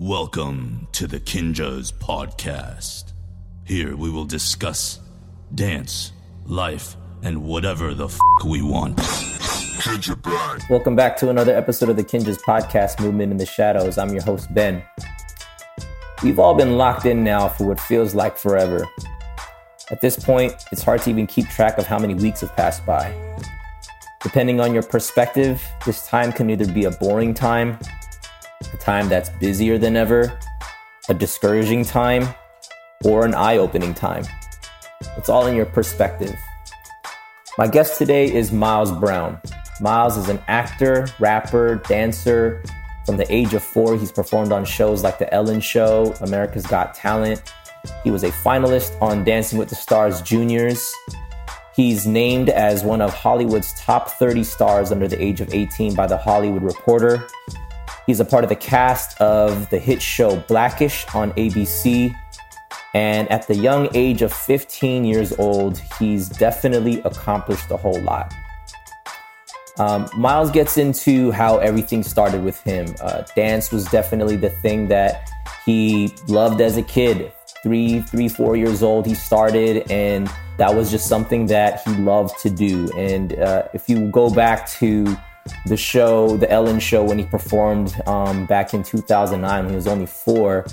Welcome to the Kinjaz Podcast. Here we will discuss dance, life, and whatever the f we want. Welcome back to another episode of the Kinjaz Podcast Movement in the Shadows. I'm your host, Ben. We've all been locked in now for what feels like forever. At this point, it's hard to even keep track of how many weeks have passed by. Depending on your perspective, this time can either be a boring time time that's busier than ever, a discouraging time, or an eye opening time. It's all in your perspective. My guest today is Miles Brown. Miles is an actor, rapper, dancer. From the age of four, he's performed on shows like The Ellen Show, America's Got Talent. He was a finalist on Dancing with the Stars Juniors. He's named as one of Hollywood's top 30 stars under the age of 18 by The Hollywood Reporter. He's a part of the cast of the hit show Blackish on ABC. And at the young age of 15 years old, he's definitely accomplished a whole lot. Um, Miles gets into how everything started with him. Uh, dance was definitely the thing that he loved as a kid. Three, three, four years old, he started, and that was just something that he loved to do. And uh, if you go back to the show, the Ellen show, when he performed um, back in 2009 when he was only four,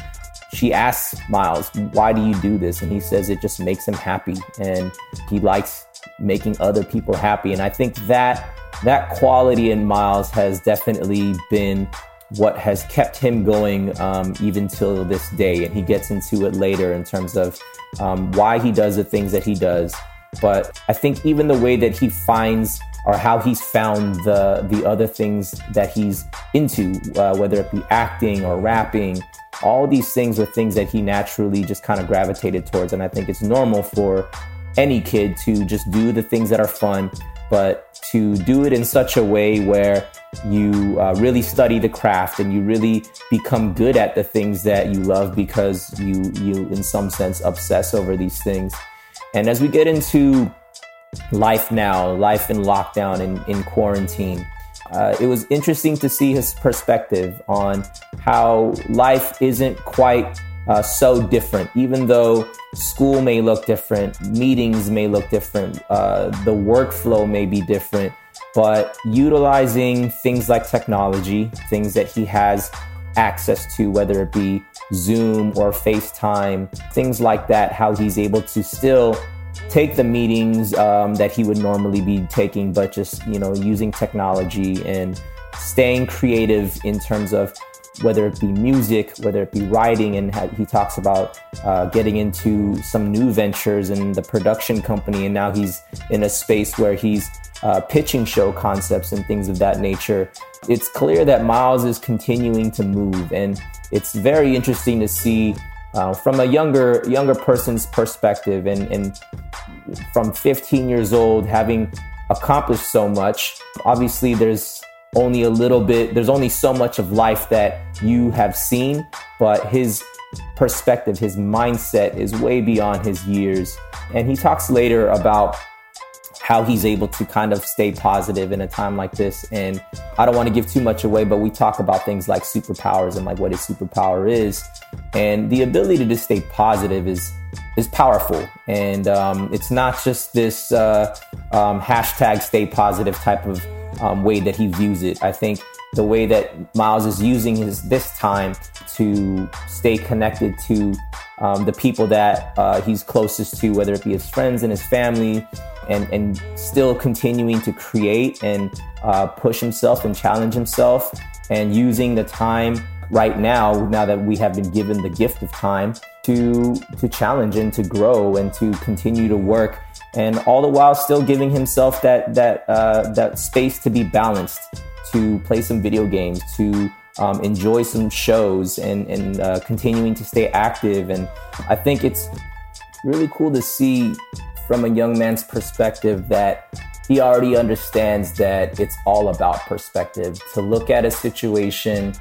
she asks Miles, Why do you do this? And he says it just makes him happy and he likes making other people happy. And I think that that quality in Miles has definitely been what has kept him going um, even till this day. And he gets into it later in terms of um, why he does the things that he does. But I think even the way that he finds or how he's found the the other things that he's into, uh, whether it be acting or rapping. All these things are things that he naturally just kind of gravitated towards, and I think it's normal for any kid to just do the things that are fun, but to do it in such a way where you uh, really study the craft and you really become good at the things that you love because you you in some sense obsess over these things. And as we get into life now, life in lockdown and in quarantine. Uh, it was interesting to see his perspective on how life isn't quite uh, so different, even though school may look different, meetings may look different, uh, the workflow may be different, but utilizing things like technology, things that he has access to, whether it be Zoom or FaceTime, things like that, how he's able to still take the meetings um, that he would normally be taking, but just you know using technology and staying creative in terms of whether it be music, whether it be writing, and he talks about uh, getting into some new ventures in the production company, and now he's in a space where he's uh, pitching show concepts and things of that nature. It's clear that Miles is continuing to move, and it's very interesting to see uh, from a younger younger person's perspective and, and from 15 years old having accomplished so much obviously there's only a little bit there's only so much of life that you have seen but his perspective his mindset is way beyond his years. And he talks later about how he's able to kind of stay positive in a time like this. And I don't want to give too much away, but we talk about things like superpowers and like what his superpower is. And the ability to just stay positive is is powerful. And um, it's not just this uh, um, hashtag stay positive type of um, way that he views it. I think the way that Miles is using his this time to stay connected to um, the people that uh, he's closest to, whether it be his friends and his family, and, and still continuing to create and uh, push himself and challenge himself and using the time right now, now that we have been given the gift of time to, to challenge and to grow and to continue to work and all the while still giving himself that, that, uh, that space to be balanced, to play some video games, to um, enjoy some shows and, and uh, continuing to stay active. And I think it's really cool to see from a young man's perspective that he already understands that it's all about perspective to look at a situation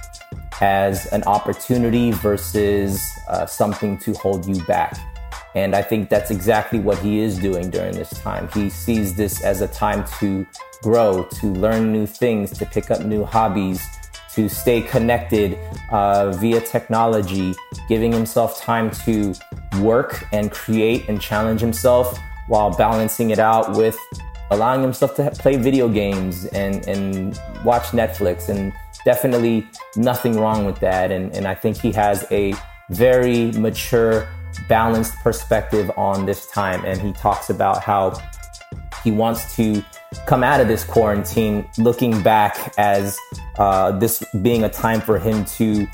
as an opportunity versus uh, something to hold you back. And I think that's exactly what he is doing during this time. He sees this as a time to grow, to learn new things, to pick up new hobbies, to stay connected uh, via technology, giving himself time to work and create and challenge himself while balancing it out with allowing himself to play video games and, and watch Netflix. And definitely nothing wrong with that. And, and I think he has a very mature, balanced perspective on this time. And he talks about how he wants to come out of this quarantine looking back as uh, this being a time for him to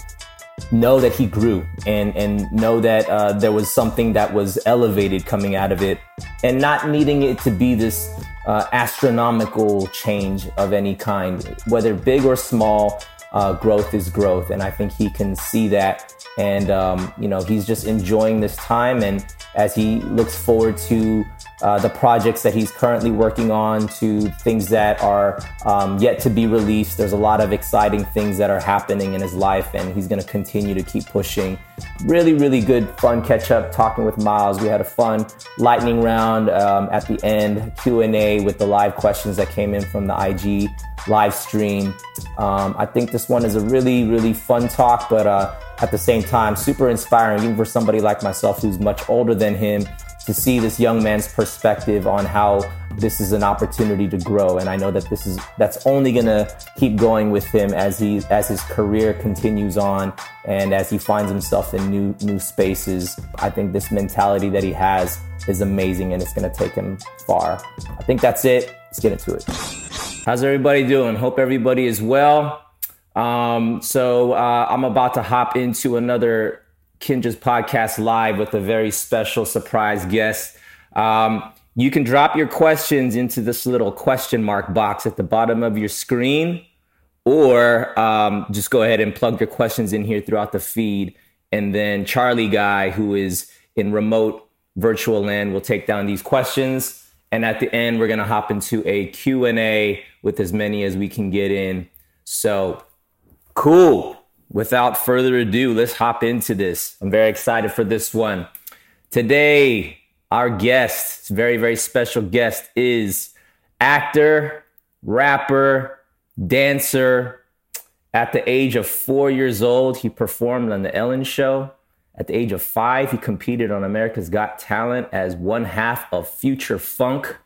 know that he grew and and know that uh, there was something that was elevated coming out of it and not needing it to be this uh, astronomical change of any kind whether big or small uh, growth is growth. And i think he can see that. And um, you know he's just enjoying this time. And as he looks forward to uh, the projects that he's currently working on to things that are um, yet to be released. There's a lot of exciting things that are happening in his life, and he's going to continue to keep pushing. Really, really good, fun catch up talking with Miles. We had a fun lightning round um, at the end, Q and A with the live questions that came in from the IG live stream. Um, I think this one is a really, really fun talk, but uh, at the same time, super inspiring, even for somebody like myself who's much older than him to see this young man's perspective on how this is an opportunity to grow. And i know that this is that's only going to keep going with him as he as his career continues on and as he finds himself in new new spaces. I think this mentality that he has is amazing and it's going to take him far. I think that's it. Let's get into it. How's everybody doing? Hope everybody is well. Um, so uh, i'm about to hop into another Kinjaz podcast live with a very special surprise guest. Um, you can drop your questions into this little question mark box at the bottom of your screen, or um, just go ahead and plug your questions in here throughout the feed. And then Charlie Guy, who is in remote virtual land, will take down these questions. And at the end, we're going to hop into a Q&A with as many as we can get in. So cool without further ado, let's hop into this. I'm very excited for this one. Today, our guest, very, very special guest, is actor, rapper, dancer. At the age of four years old, he performed on The Ellen Show. At the age of five, he competed on America's Got Talent as one half of Future Funk.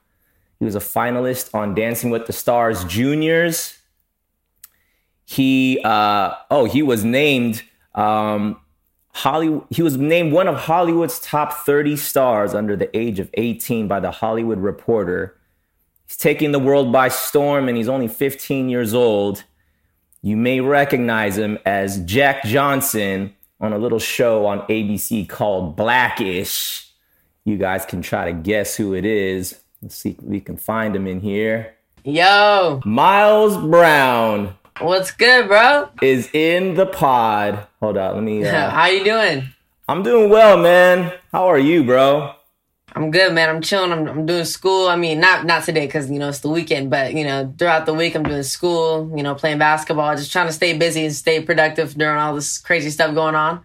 He was a finalist on Dancing with the Stars Juniors he uh, oh he was named um, Hollywood. He was named one of Hollywood's top 30 stars under the age of 18 by the Hollywood Reporter. He's taking the world by storm, and he's only 15 years old. You may recognize him as Jack Johnson on a little show on ABC called Blackish. You guys can try to guess who it is. Let's see if we can find him in here. Yo, Miles Brown. What's good, bro? Is in the pod. Hold on, let me. Uh, How you doing? I'm doing well, man. How are you, bro? I'm good, man. I'm chilling. I'm, I'm doing school. I mean, not not today because you know it's the weekend, but you know throughout the week I'm doing school. You know, playing basketball, just trying to stay busy and stay productive during all this crazy stuff going on.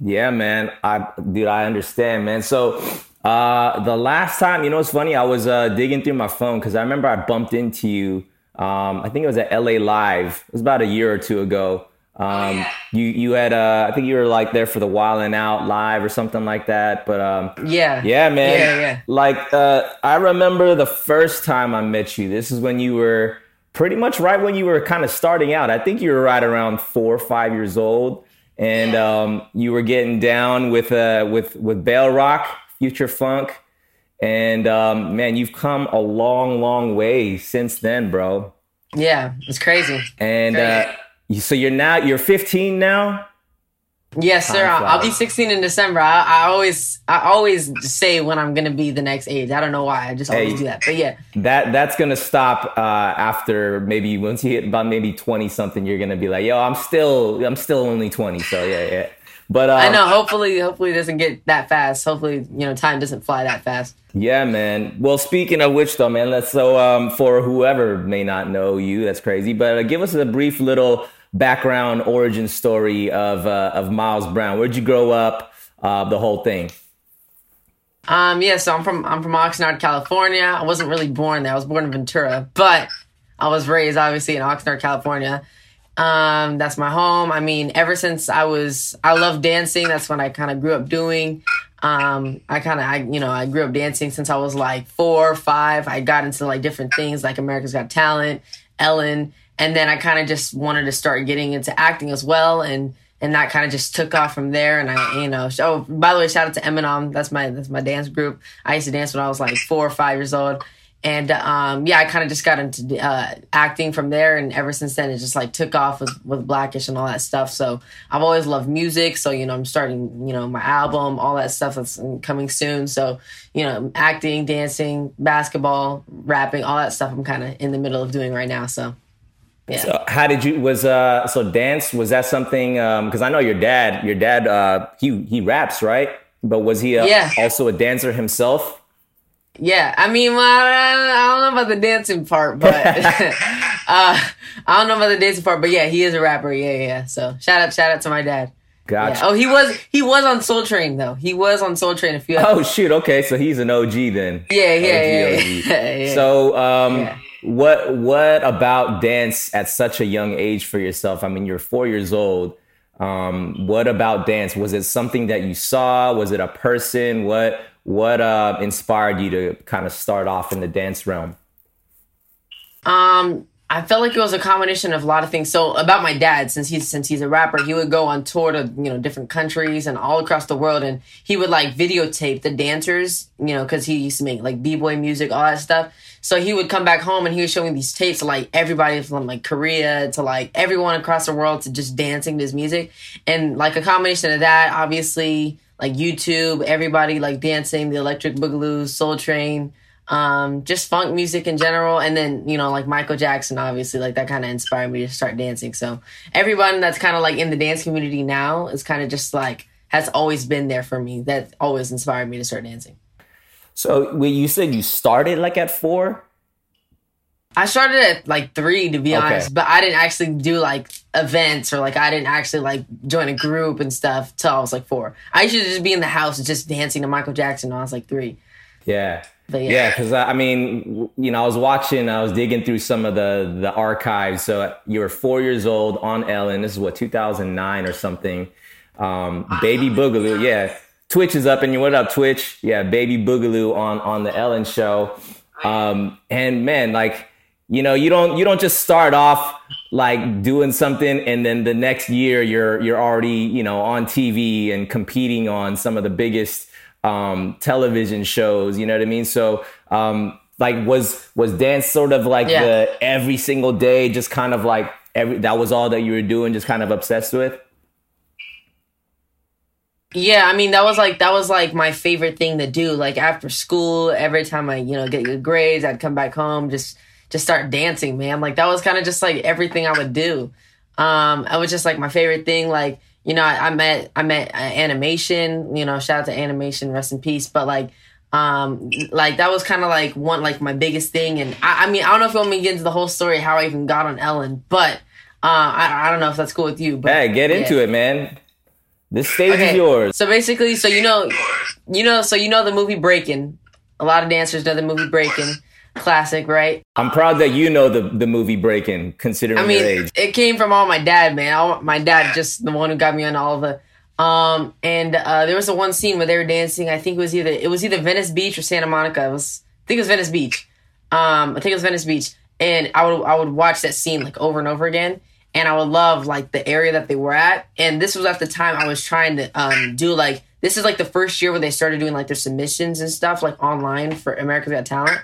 Yeah, man. I dude, I understand, man. So uh the last time, you know, it's funny. I was uh digging through my phone because I remember I bumped into you um, I think it was at LA Live. It was about a year or two ago. Um, oh, yeah. You you had uh, I think you were like there for the Wild 'N Out live or something like that. But um, yeah, yeah, man. Yeah, yeah. Like uh, I remember the first time I met you. This is when you were pretty much right when you were kind of starting out. I think you were right around four or five years old, and um, you were getting down with uh, with with Bell Rock, Future Funk. And um, man, you've come a long, long way since then, bro. Yeah, it's crazy. And uh, so you're now you're 15 now. Yes, sir. I'll be 16 in December. I, I, always, I always say when I'm gonna be the next age. I don't know why. I just always hey, do that. But yeah, that that's gonna stop uh, after maybe once you hit about maybe 20 something. You're gonna be like, yo, I'm still, I'm still only 20. So yeah, yeah. But um, I know. Hopefully, hopefully it doesn't get that fast. Hopefully, you know, time doesn't fly that fast. Yeah, man. Well, speaking of which, though, man, let's so um, for whoever may not know you, that's crazy. But uh, give us a brief little background origin story of uh, of Miles Brown. Where'd you grow up? Uh, the whole thing. Um. Yeah. So I'm from I'm from Oxnard, California. I wasn't really born there. I was born in Ventura, but I was raised obviously in Oxnard, California. Um, that's my home. I mean, ever since I was, I love dancing. That's what I kind of grew up doing. Um, I kind of, I, you know, I grew up dancing since I was like four, or five. I got into like different things like America's Got Talent, Ellen, and then I kind of just wanted to start getting into acting as well. And, and that kind of just took off from there. And I, you know, oh, by the way, shout out to Eminem. That's my, that's my dance group. I used to dance when I was like four or five years old and um, yeah, I kind of just got into uh, acting from there, and ever since then, it just like took off with with Blackish and all that stuff. So I've always loved music. So you know, I'm starting you know my album, all that stuff that's coming soon. So you know, acting, dancing, basketball, rapping, all that stuff. I'm kind of in the middle of doing right now. So. Yeah. So how did you was uh so dance was that something um because I know your dad your dad uh he he raps right but was he a, yeah. also a dancer himself yeah, I mean, well, I don't know about the dancing part, but uh, I don't know about the dancing part, but yeah, he is a rapper. Yeah, yeah. So shout out, shout out to my dad. Gotcha. Yeah. Oh, he was he was on Soul Train though. He was on Soul Train a few. Oh shoot! Okay, so he's an OG then. Yeah, yeah, OG, yeah, OG. yeah, yeah, So, um, yeah. what what about dance at such a young age for yourself? I mean, you're four years old. Um, what about dance? Was it something that you saw? Was it a person? What what uh, inspired you to kind of start off in the dance realm? Um, I felt like it was a combination of a lot of things. So about my dad, since he's since he's a rapper, he would go on tour to you know different countries and all across the world, and he would like videotape the dancers, you know, because he used to make like b boy music, all that stuff. So he would come back home and he was showing these tapes to like everybody from like Korea to like everyone across the world to just dancing to his music, and like a combination of that, obviously like YouTube, everybody like dancing, the Electric Boogaloo, Soul Train, um, just funk music in general, and then you know like Michael Jackson, obviously, like that kind of inspired me to start dancing. So everyone that's kind of like in the dance community now is kind of just like has always been there for me. That always inspired me to start dancing. So, well, you said you started like at four. I started at like three to be okay. honest, but I didn't actually do like events or like I didn't actually like join a group and stuff till I was like four. I used to just be in the house just dancing to Michael Jackson when I was like three. Yeah. But yeah, because yeah, I mean, you know, I was watching, I was digging through some of the the archives. So you were four years old on Ellen. This is what 2009 or something. Um, Baby Boogaloo, yeah. Twitch is up, and you what up, Twitch? Yeah, Baby Boogaloo on on the Ellen show. Um, and man, like you know you don't you don't just start off like doing something and then the next year you're you're already you know on tv and competing on some of the biggest um, television shows you know what i mean so um, like was was dance sort of like yeah. the every single day just kind of like every that was all that you were doing just kind of obsessed with yeah, I mean that was like that was like my favorite thing to do. Like after school, every time I you know get good grades, I'd come back home just just start dancing, man. Like that was kind of just like everything I would do. Um, it was just like my favorite thing. Like, you know, I, I met, I met uh, animation, you know, shout out to animation, rest in peace. But like, um, like that was kind of like one, like my biggest thing. And I, I mean, I don't know if you want me to get into the whole story, how I even got on Ellen, but, uh, I, I don't know if that's cool with you, but hey, get yeah. into it, man. This stage okay. is yours. So basically, so you know, you know, so you know the movie Breaking. A lot of dancers know the movie Breaking classic, right? I'm proud that you know the the movie Breaking, considering I mean, your age. It came from all my dad, man. All, my dad, just the one who got me on all the. Um, and uh, there was a one scene where they were dancing. I think it was either it was either Venice Beach or Santa Monica. It was I think it was Venice Beach. Um, I think it was Venice Beach, and I would I would watch that scene like over and over again. And I would love like the area that they were at. And this was at the time I was trying to um, do like this is like the first year where they started doing like their submissions and stuff like online for America's Got Talent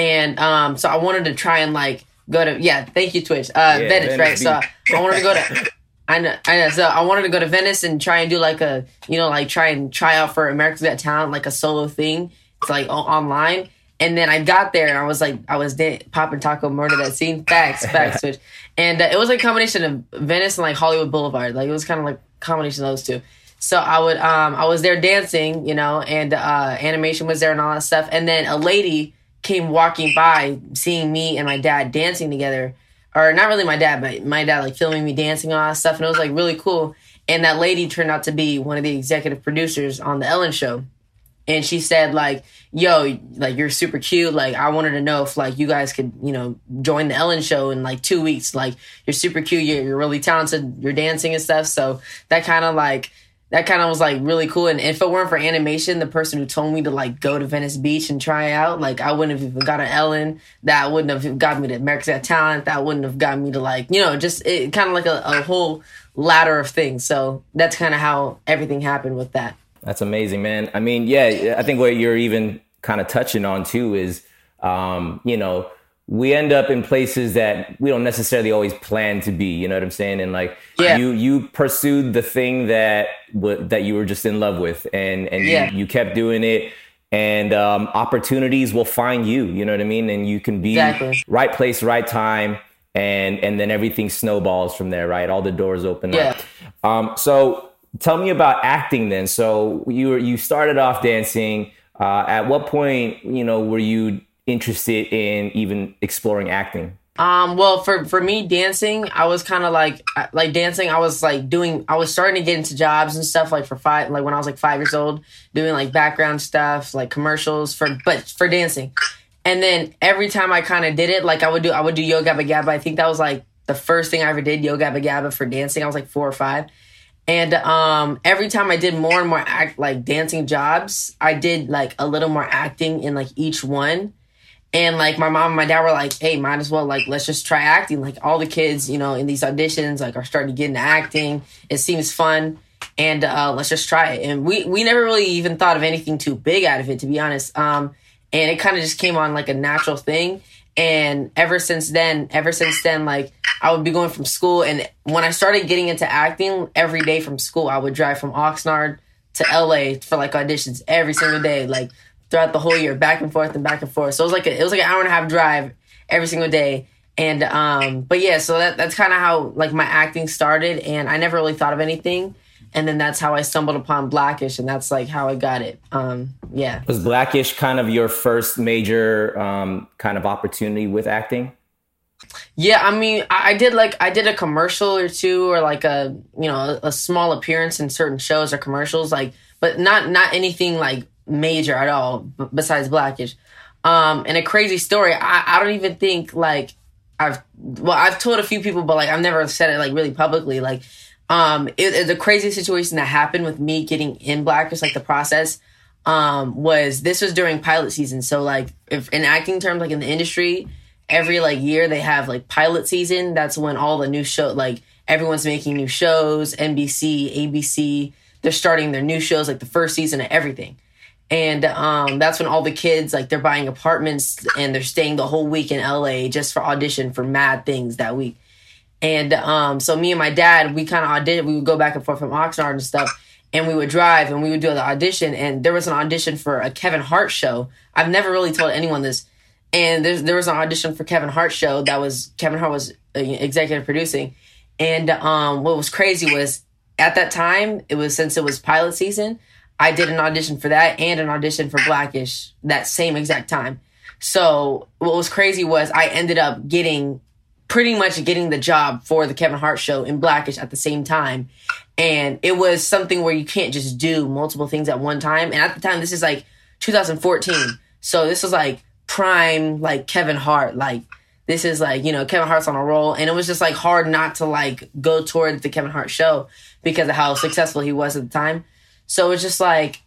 and um, so I wanted to try and like go to yeah, thank you Twitch, uh, yeah, Venice, Venice, right? So I wanted to go to. I know, I know. So I wanted to go to Venice and try and do like a, you know, like try and try out for America's Got Talent, like a solo thing. It's like o- online. And then I got there and I was like, I was da- popping taco murder that scene. Facts, facts, switch. And uh, it was like a combination of Venice and like Hollywood Boulevard. Like it was kind of like combination of those two. So I would, um, I was there dancing, you know, and uh, animation was there and all that stuff. And then a lady came walking by, seeing me and my dad dancing together, or not really my dad, but my dad like filming me dancing all that stuff, and it was like really cool. And that lady turned out to be one of the executive producers on the Ellen Show, and she said like, "Yo, like you're super cute. Like I wanted to know if like you guys could, you know, join the Ellen show in like two weeks. Like you're super cute. You're, you're really talented. You're dancing and stuff. So that kind of like." That kind of was like really cool. And if it weren't for animation, the person who told me to like go to Venice Beach and try out, like I wouldn't have even got an Ellen. That wouldn't have got me to America's Got Talent. That wouldn't have got me to like, you know, just it kind of like a, a whole ladder of things. So that's kind of how everything happened with that. That's amazing, man. I mean, yeah, I think what you're even kind of touching on too is, um, you know, we end up in places that we don't necessarily always plan to be. You know what I'm saying? And like, yeah. you you pursued the thing that w- that you were just in love with, and and yeah. you, you kept doing it. And um, opportunities will find you. You know what I mean? And you can be exactly. right place, right time, and and then everything snowballs from there. Right? All the doors open yeah. up. Um, so tell me about acting then. So you were, you started off dancing. Uh, at what point, you know, were you interested in even exploring acting? Um, well, for for me, dancing, I was kind of like like dancing. I was like doing. I was starting to get into jobs and stuff like for five, like when I was like five years old, doing like background stuff, like commercials for, but for dancing. And then every time I kind of did it, like I would do, I would do Yo Gabba Gabba. I think that was like the first thing I ever did, Yo Gabba Gabba for dancing. I was like four or five. And um, every time I did more and more act like dancing jobs, I did like a little more acting in like each one. And like my mom and my dad were like, "Hey, might as well like let's just try acting." Like all the kids, you know, in these auditions, like are starting to get into acting. It seems fun, and uh, let's just try it. And we we never really even thought of anything too big out of it, to be honest. Um, and it kind of just came on like a natural thing. And ever since then, ever since then, like I would be going from school. And when I started getting into acting every day from school, I would drive from Oxnard to LA for like auditions every single day, like throughout the whole year, back and forth and back and forth. So it was like a, it was like an hour and a half drive every single day. And um, but yeah, so that that's kind of how like my acting started, and I never really thought of anything and then that's how I stumbled upon Blackish, and that's like how I got it. Um, yeah. Was Blackish kind of your first major um, kind of opportunity with acting? Yeah, I mean, I, I did like I did a commercial or two, or like a you know a, a small appearance in certain shows or commercials, like, but not not anything like major at all b- besides Blackish. Um, and a crazy story. I, I don't even think like I've well I've told a few people, but like I've never said it like really publicly. Like um, it, it, the crazy situation that happened with me getting in Blackish, like the process, um, was this was during pilot season. So like, if in acting terms, like in the industry, every like year they have like pilot season. That's when all the new show, like everyone's making new shows. NBC, ABC, they're starting their new shows, like the first season of everything. And um, that's when all the kids like they're buying apartments and they're staying the whole week in LA just for audition for mad things that week. And um, so me and my dad, we kind of auditioned. We would go back and forth from Oxnard and stuff, and we would drive and we would do the audition. And there was an audition for a Kevin Hart show. I've never really told anyone this. And there, was an audition for Kevin Hart show that was Kevin Hart was uh, executive producing. And um, what was crazy was at that time, it was since it was pilot season, I did an audition for that and an audition for Blackish that same exact time. So what was crazy was I ended up getting pretty much getting the job for the Kevin Hart show in Blackish at the same time. And it was something where you can't just do multiple things at one time. And at the time, this is like 2014. So this was like prime, like Kevin Hart. Like, this is like, you know, Kevin Hart's on a roll. And it was just like hard not to like go toward the Kevin Hart show because of how successful he was at the time. So it was just like,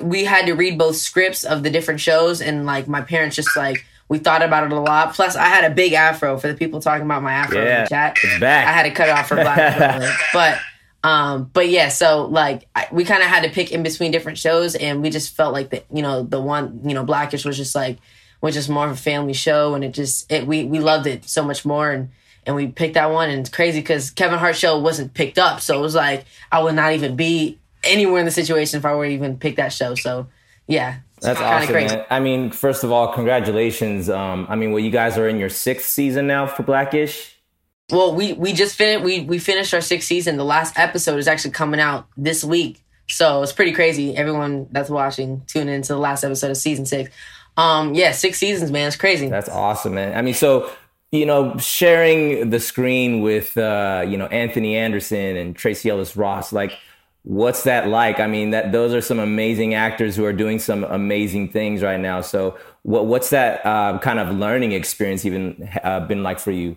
we had to read both scripts of the different shows. And like, my parents just like, we thought about it a lot. Plus, I had a big afro for the people talking about my afro yeah, in the chat. It's back. I had to cut it off for black. but um, but yeah, so like I, we kind of had to pick in between different shows, and we just felt like the you know the one you know Blackish was just like was just more of a family show, and it just it we we loved it so much more, and and we picked that one, and it's crazy because Kevin Hart show wasn't picked up, so it was like I would not even be anywhere in the situation if I were to even pick that show. So yeah, that's awesome, man. I mean, first of all, congratulations. Um, I mean, well, you guys are in your sixth season now for Blackish. Well, we we just finished we we finished our sixth season. The last episode is actually coming out this week, so it's pretty crazy. Everyone that's watching, tune into the last episode of season six. Um, yeah, six seasons, man. It's crazy. That's awesome, man. I mean, so you know, sharing the screen with uh, you know Anthony Anderson and Tracee Ellis Ross, like what's that like? I mean, that those are some amazing actors who are doing some amazing things right now. So, what what's that uh, kind of learning experience even uh, been like for you?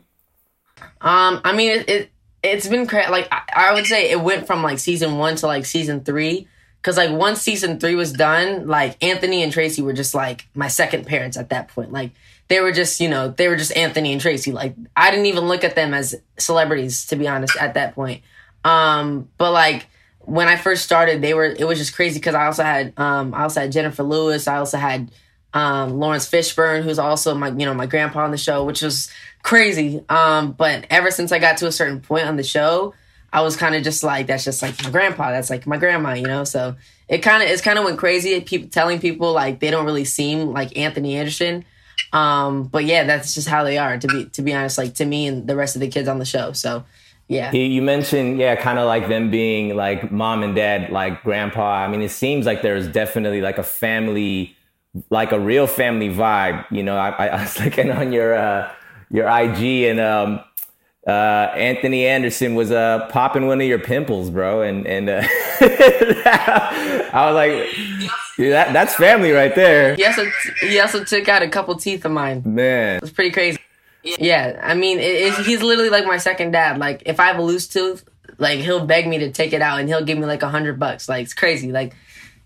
Um, I mean, it, it it's been crazy. Like I, I would say, it went from like season one to like season three. Cause like once season three was done, like Anthony and Tracee were just like my second parents at that point. Like they were just, you know, they were just Anthony and Tracee. Like I didn't even look at them as celebrities, to be honest, at that point. Um, but like when I first started, they were it was just crazy because I also had um I also had Jennifer Lewis, I also had um Laurence Fishburne, who's also my you know my grandpa on the show, which was crazy. Um, but ever since I got to a certain point on the show, I was kind of just like that's just like my grandpa, that's like my grandma, you know. So it kind of it's kind of went crazy. People telling people like they don't really seem like Anthony Anderson. Um, but yeah, that's just how they are. To be to be honest, like to me and the rest of the kids on the show. So yeah. You mentioned, yeah, kind of like them being like mom and dad, like grandpa. I mean, it seems like there's definitely like a family, like a real family vibe. You know, I, I was looking on your uh, your IG and um, uh, Anthony Anderson was uh, popping one of your pimples, bro, and and uh, I was like, that, that's family right there. He also he also took out a couple teeth of mine. Man, it was pretty crazy. Yeah, I mean, it, he's literally like my second dad. Like, if I have a loose tooth, like he'll beg me to take it out, and he'll give me like a hundred bucks. Like, it's crazy. Like,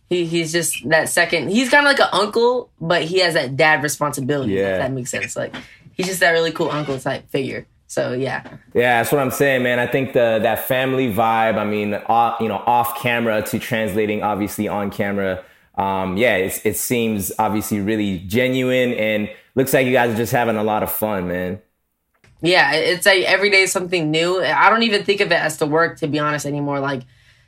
he he's just that second. He's kind of like an uncle, but he has that dad responsibility. Yeah, that makes sense. Like, he's just that really cool uncle type figure. So yeah. Yeah, that's what I'm saying, man. I think the that family vibe. I mean, off, you know, off camera to translating obviously on camera. Um, yeah, it seems obviously really genuine and looks like you guys are just having a lot of fun, man. Yeah, it's like every day is something new. I don't even think of it as to work, to be honest, anymore. Like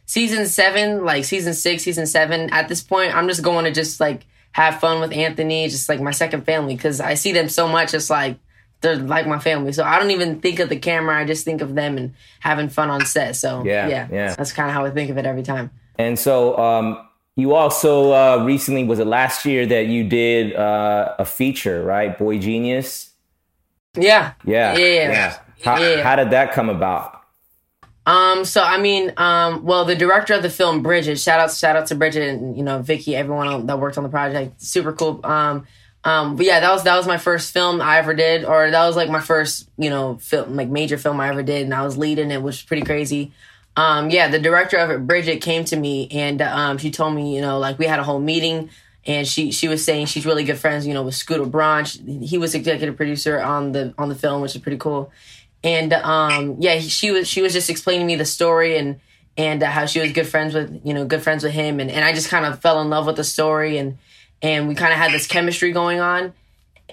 season seven, like season six, season seven, at this point, I'm just going to just like have fun with Anthony, just like my second family, because I see them so much. It's like they're like my family. So I don't even think of the camera. I just think of them and having fun on set. So yeah, yeah, yeah. that's kind of how I think of it every time. And so, um, you also uh, recently was it last year that you did uh, a feature, right? Boy Genius. Yeah. Yeah. Yeah. yeah. How, yeah. how did that come about? Um. So I mean, um. Well, the director of the film, Bridget. Shout out, shout out to Bridget and you know Vicky, everyone that worked on the project. Super cool. Um. Um. But yeah, that was that was my first film I ever did, or that was like my first you know film like major film I ever did, and I was leading it, which was pretty crazy um, yeah, the director of it, Bridget, came to me and um, she told me, you know, like we had a whole meeting and she she was saying she's really good friends, you know, with Scooter Braun. He was executive producer on the on the film, which is pretty cool. And um, yeah, she was she was just explaining me the story and and uh, how she was good friends with you know good friends with him and, and I just kind of fell in love with the story and and we kind of had this chemistry going on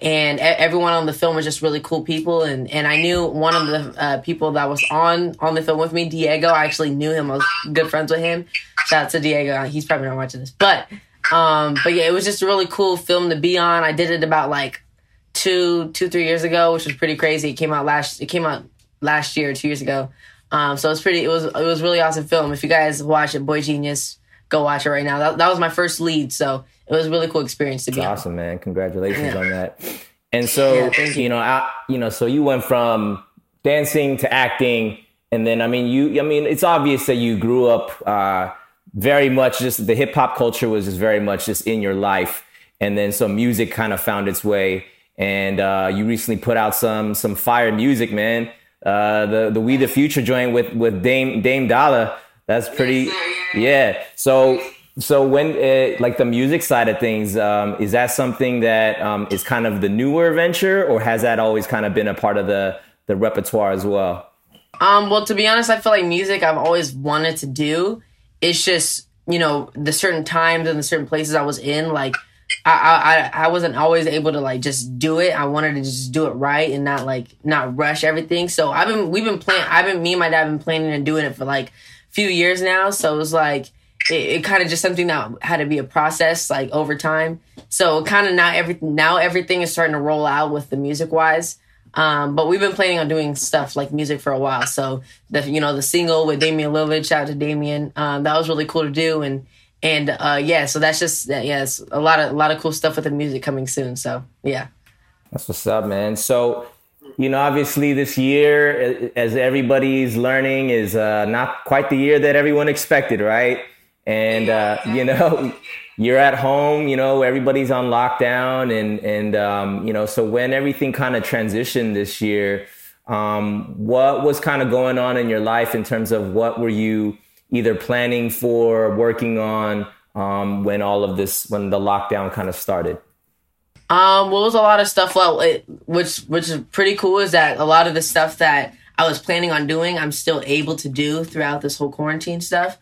and everyone on the film was just really cool people. And and I knew one of the uh, people that was on on the film with me Diego I actually knew him I was good friends with him. Shout out to Diego he's probably not watching this. But um but yeah it was just a really cool film to be on. I did it about like two two three years ago which was pretty crazy. It came out last it came out last year two years ago. Um so it's pretty it was it was really awesome film. If you guys watch it Boy Genius go watch it right now. That, that was my first lead. So it was a really cool experience to be awesome, man. Congratulations yeah. on that. And so, yeah, you. you know, I, you know, so you went from dancing to acting, and then I mean, you, I mean, it's obvious that you grew up uh, very much just the hip hop culture was just very much just in your life, and then some music kind of found its way, and uh, you recently put out some some fire music, man. Uh, the the We the Future joint with with Dame Dame Dollar. That's pretty, yeah. So so when it, like the music side of things, um, is that something that um, is kind of the newer venture, or has that always kind of been a part of the the repertoire as well? Um, well, to be honest, I feel like music I've always wanted to do. It's just you know the certain times and the certain places I was in, like I, I I wasn't always able to like just do it. I wanted to just do it right and not like not rush everything. So I've been we've been playing. I've been me and my dad have been planning and doing it for like a few years now. So it was like it, it kind of just something that had to be a process like over time. So kind of now everything now everything is starting to roll out with the music wise. Um, but we've been planning on doing stuff like music for a while. So the you know the single with Damian Lillard, shout out to Damian, um, that was really cool to do. And and uh, yeah, so that's just yeah, it's a lot of a lot of cool stuff with the music coming soon. So yeah, that's what's up, man. So you know, obviously this year, as everybody's learning, is uh, not quite the year that everyone expected, right? And uh, you know, you're at home, you know, everybody's on lockdown, and and um, you know, so when everything kind of transitioned this year, um, what was kind of going on in your life in terms of what were you either planning for, working on um, when all of this, when the lockdown kind of started? Um, well, it was a lot of stuff. Well, it, which which is pretty cool is that a lot of the stuff that I was planning on doing, I'm still able to do throughout this whole quarantine stuff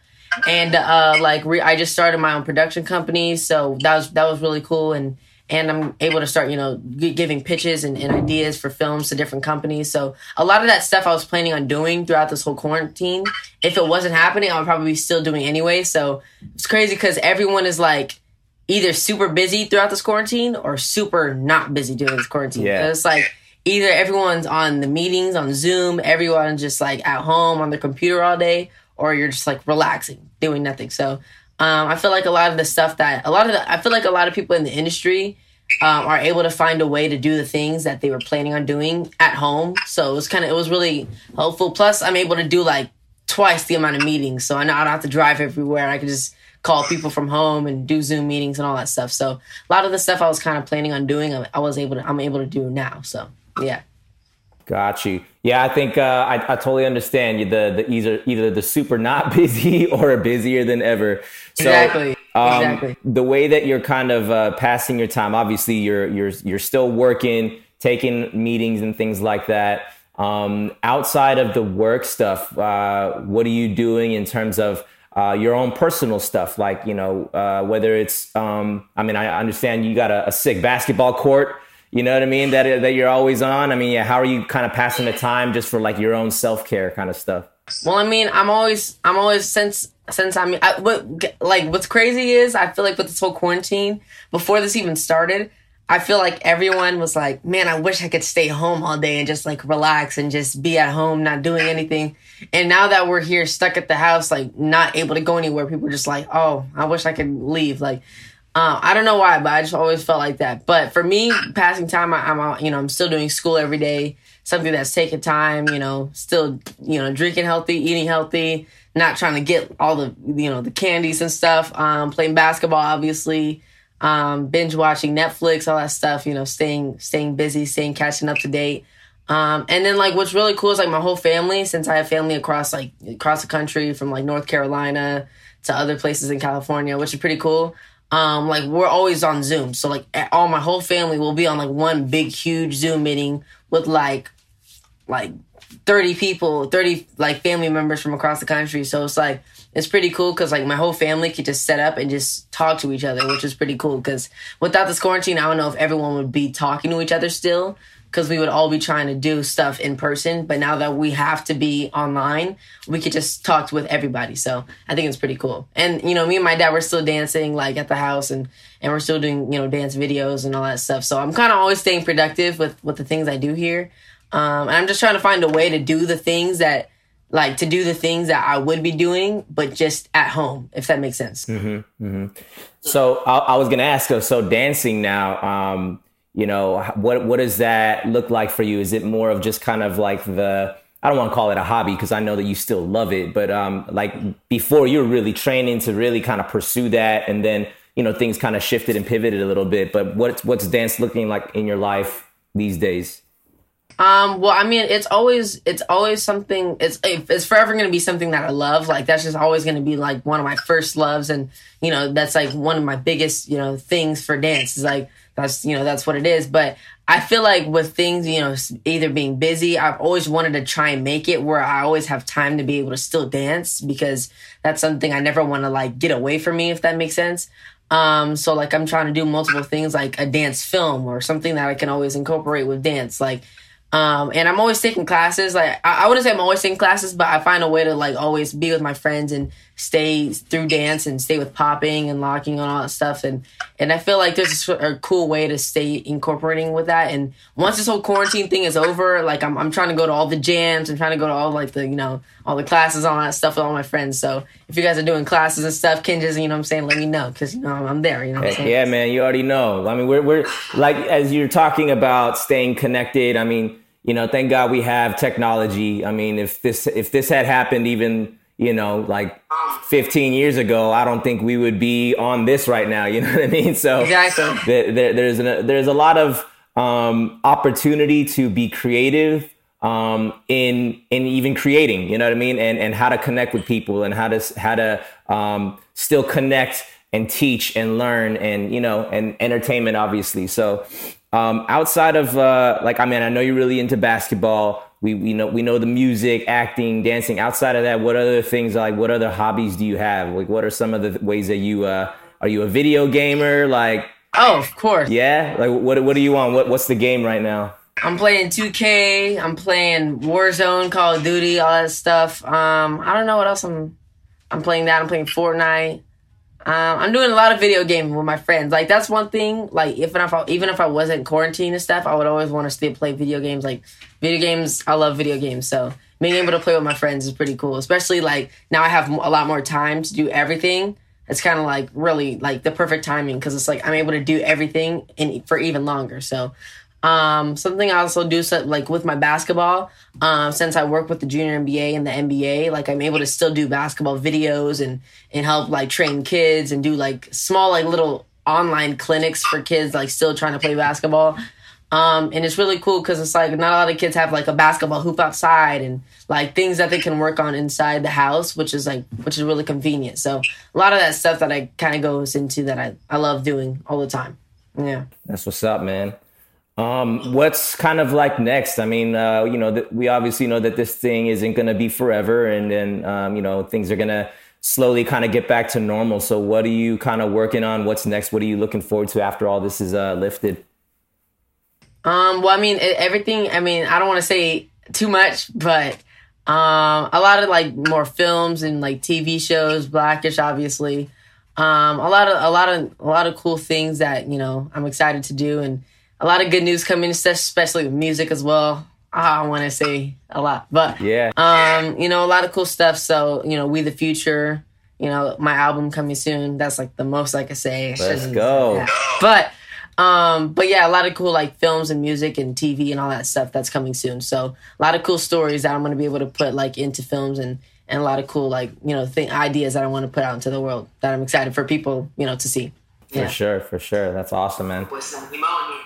and uh, like re- I just started my own production company, so that was that was really cool, and and I'm able to start you know g- giving pitches and, and, ideas for films to different companies. So a lot of that stuff I was planning on doing throughout this whole quarantine. If it wasn't happening, I would probably be still doing anyway. So it's crazy because everyone is like either super busy throughout this quarantine or super not busy during this quarantine. Yeah. It's like either everyone's on the meetings on Zoom, everyone's just like at home on their computer all day, or you're just like relaxing, doing nothing. So um, I feel like a lot of the stuff that a lot of the, I feel like a lot of people in the industry um, are able to find a way to do the things that they were planning on doing at home. So it was kind of it was really helpful. Plus, I'm able to do like twice the amount of meetings, so I know I don't have to drive everywhere. I can just call people from home and do Zoom meetings and all that stuff. So a lot of the stuff I was kind of planning on doing, I was able to I'm able to do now. So yeah. Got you. Yeah, I think uh, I, I totally understand. The the either either the super not busy or busier than ever. So, exactly. Um, exactly. The way that you're kind of uh, passing your time, obviously you're you're you're still working, taking meetings and things like that. Um, outside of the work stuff, uh, what are you doing in terms of uh, your own personal stuff? Like you know, uh, whether it's um, I mean, I understand you got a, a sick basketball court you know what I mean? That that you're always on. I mean, yeah. How are you kind of passing the time just for like your own self care kind of stuff? Well, I mean, I'm always I'm always since since I'm I, what like what's crazy is I feel like with this whole quarantine before this even started. I feel like everyone was like, man, I wish I could stay home all day and just like relax and just be at home, not doing anything. And now that we're here stuck at the house, like not able to go anywhere, people are just like, oh, I wish I could leave. Like, um, I don't know why, but I just always felt like that. But for me, passing time, I, am you know I'm still doing school every day, something that's taking time. You know, still you know drinking healthy, eating healthy, not trying to get all the you know the candies and stuff. Um, playing basketball, obviously, um, binge watching Netflix, all that stuff. You know, staying staying busy, staying catching up to date. Um, and then like what's really cool is like my whole family, since I have family across like across the country from like North Carolina to other places in California, which is pretty cool um like we're always on zoom. So like all my whole family will be on like one big huge zoom meeting with like like 30 people 30 like family members from across the country. So it's like it's pretty cool because like my whole family could just set up and just talk to each other which is pretty cool because without this quarantine i don't know if everyone would be talking to each other still because we would all be trying to do stuff in person. But now that we have to be online, we could just talk with everybody. So I think it's pretty cool. And you know, me and my dad were still dancing like at the house, and and we're still doing you know dance videos and all that stuff. So I'm kind of always staying productive with with the things I do here. Um, and I'm just trying to find a way to do the things that like to do the things that I would be doing, but just at home, if that makes sense. Mm-hmm, mm-hmm. So I, I, was gonna ask, so dancing now. Um, you know what what does that look like for you is it more of just kind of like the I don't want to call it a hobby because I know that you still love it, but um, like before you were really training to really kind of pursue that, and then you know things kind of shifted and pivoted a little bit. But what's what's dance looking like in your life these days? Um, well, I mean, it's always it's always something. It's it's forever going to be something that I love. Like that's just always going to be like one of my first loves, and you know that's like one of my biggest you know things for dance is like that's you know that's what it is but i feel like with things you know either being busy i've always wanted to try and make it where i always have time to be able to still dance because that's something i never want to like get away from me if that makes sense um so like i'm trying to do multiple things like a dance film or something that i can always incorporate with dance like um, and I'm always taking classes. Like I, I, wouldn't say I'm always taking classes, but I find a way to like always be with my friends and stay through dance and stay with popping and locking and all that stuff. And and I feel like there's a cool way to stay incorporating with that. And once this whole quarantine thing is over, like I'm I'm trying to go to all the jams and trying to go to all like the you know all the classes, all that stuff with all my friends. So if you guys are doing classes and stuff, Kinjaz, you know what I'm saying, let me know because you know I'm there. You know. What I'm saying? Yeah, man, you already know. I mean, we're we're like as you're talking about staying connected. I mean you know, thank God we have technology. I mean, if this if this had happened even you know like 15 years ago, I don't think we would be on this right now. You know what I mean? So exactly. there, there, there's an, there's a lot of um, opportunity to be creative um, in in even creating. You know what I mean? And and how to connect with people and how to how to um, still connect and teach and learn and you know and entertainment obviously. So um, outside of uh, like I mean I know you're really into basketball. We, we know we know the music, acting, dancing. Outside of that, what other things like what other hobbies do you have? Like what are some of the ways that you uh, are you a video gamer? Like oh, of course. Yeah. Like what what are you on? What what's the game right now? I'm playing 2K. I'm playing Warzone, Call of Duty, all that stuff. Um, I don't know what else I'm. I'm playing that. I'm playing Fortnite. Um, I'm doing a lot of video gaming with my friends. Like that's one thing. Like if, if I, even if I wasn't quarantined and stuff, I would always want to still play video games. Like video games, I love video games. So being able to play with my friends is pretty cool. Especially like now I have a lot more time to do everything. It's kind of like really like the perfect timing because it's like I'm able to do everything in for even longer. So um, something I also do so, like with my basketball, um, since I work with the junior NBA and the NBA, like I'm able to still do basketball videos and and help like train kids and do like small like little online clinics for kids like still trying to play basketball. Um, and it's really cool because it's like not a lot of kids have like a basketball hoop outside and like things that they can work on inside the house, which is like which is really convenient. So a lot of that stuff that I kind of goes into that I I love doing all the time. Yeah, that's what's up, man. Um, what's kind of like next? I mean, uh, you know, th- we obviously know that this thing isn't going to be forever, and then um, you know things are going to slowly kind of get back to normal. So, what are you kind of working on? What's next? What are you looking forward to after all this is uh, lifted? Um, well, I mean, everything. I mean, I don't want to say too much, but um, a lot of like more films and like TV shows, Blackish, obviously. Um, a lot of a lot of a lot of cool things that you know I'm excited to do and a lot of good news coming, especially with music as well. I want to say a lot, but yeah, um, you know, a lot of cool stuff. So you know, we the future. You know, my album coming soon. That's like the most I could say. Let's go. Yeah. But um, but yeah, a lot of cool like films and music and TV and all that stuff that's coming soon. So a lot of cool stories that I'm gonna be able to put like into films and and a lot of cool like you know th- ideas that I want to put out into the world that I'm excited for people you know to see. For yeah. sure, for sure. That's awesome, man.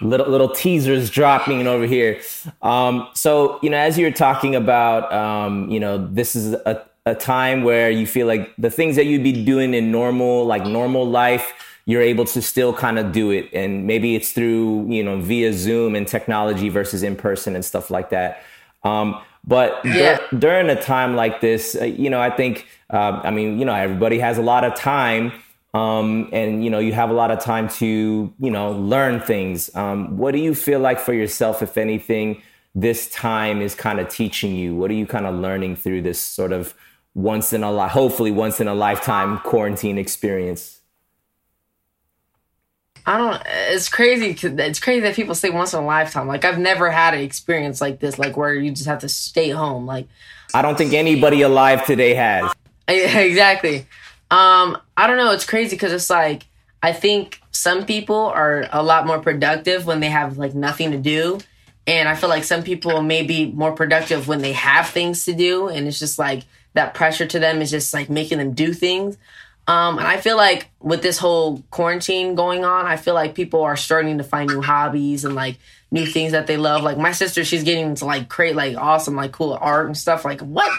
Little little teasers dropping over here. Um, so you know, as you're talking about, um, you know, this is a, a time where you feel like the things that you'd be doing in normal, like normal life, you're able to still kind of do it, and maybe it's through you know via Zoom and technology versus in person and stuff like that. Um, but yeah. dur- during a time like this, uh, you know, I think, uh, I mean, you know, everybody has a lot of time um, and you know you have a lot of time to you know learn things. Um, what do you feel like for yourself, if anything, this time is kind of teaching you? What are you kind of learning through this sort of once in a li- hopefully once in a lifetime quarantine experience? I don't. It's crazy. It's crazy that people say once in a lifetime. Like I've never had an experience like this, like where you just have to stay home. Like I don't think anybody alive today has. Exactly. Um, I don't know. It's crazy because it's like I think some people are a lot more productive when they have like nothing to do, and I feel like some people may be more productive when they have things to do, and it's just like that pressure to them is just like making them do things. Um, and I feel like with this whole quarantine going on, I feel like people are starting to find new hobbies and like new things that they love. Like my sister, she's getting into like create like awesome, like cool art and stuff. Like what?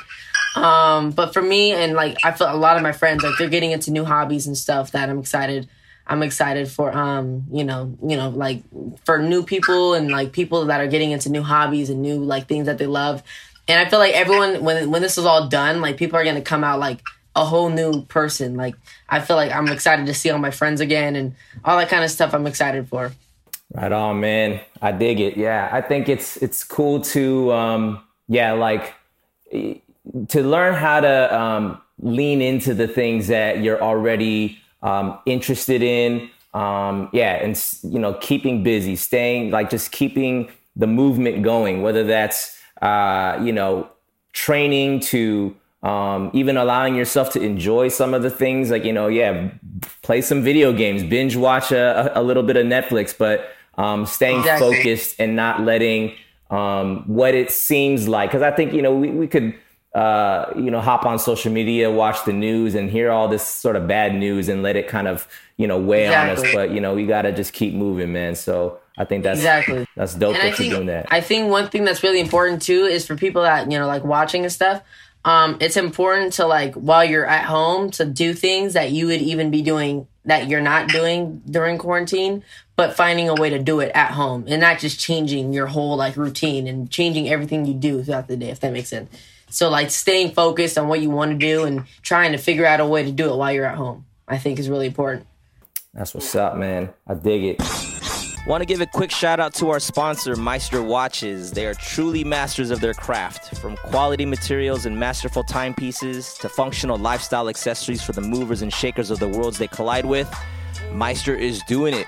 Um, but for me and like I feel a lot of my friends like they're getting into new hobbies and stuff that I'm excited. I'm excited for um, you know, you know, like for new people and like people that are getting into new hobbies and new like things that they love. And I feel like everyone when when this is all done, like people are gonna come out like a whole new person. Like I feel like I'm excited to see all my friends again and all that kind of stuff I'm excited for. Right on, man. I dig it. Yeah. I think it's it's cool to um yeah, like to learn how to um, lean into the things that you're already um, interested in. Um, yeah, and you know, keeping busy, staying like just keeping the movement going. Whether that's uh, you know training to um, even allowing yourself to enjoy some of the things, like you know, yeah, play some video games, binge watch a, a little bit of Netflix, but um, staying exactly. focused and not letting um, what it seems like. Because I think you know we, we could uh, you know hop on social media, watch the news, and hear all this sort of bad news and let it kind of you know weigh exactly. on us. But you know we got to just keep moving, man. So I think that's exactly that's dope and that I think, you're doing that. I think one thing that's really important too is for people that you know like watching and stuff. Um, it's important to like while you're at home to do things that you would even be doing that you're not doing during quarantine, but finding a way to do it at home and not just changing your whole like routine and changing everything you do throughout the day, if that makes sense. So like staying focused on what you want to do and trying to figure out a way to do it while you're at home, I think is really important. That's what's up, man. I dig it. Want to give a quick shout out to our sponsor, Meister Watches. They are truly masters of their craft. From quality materials and masterful timepieces to functional lifestyle accessories for the movers and shakers of the worlds they collide with, Meister is doing it.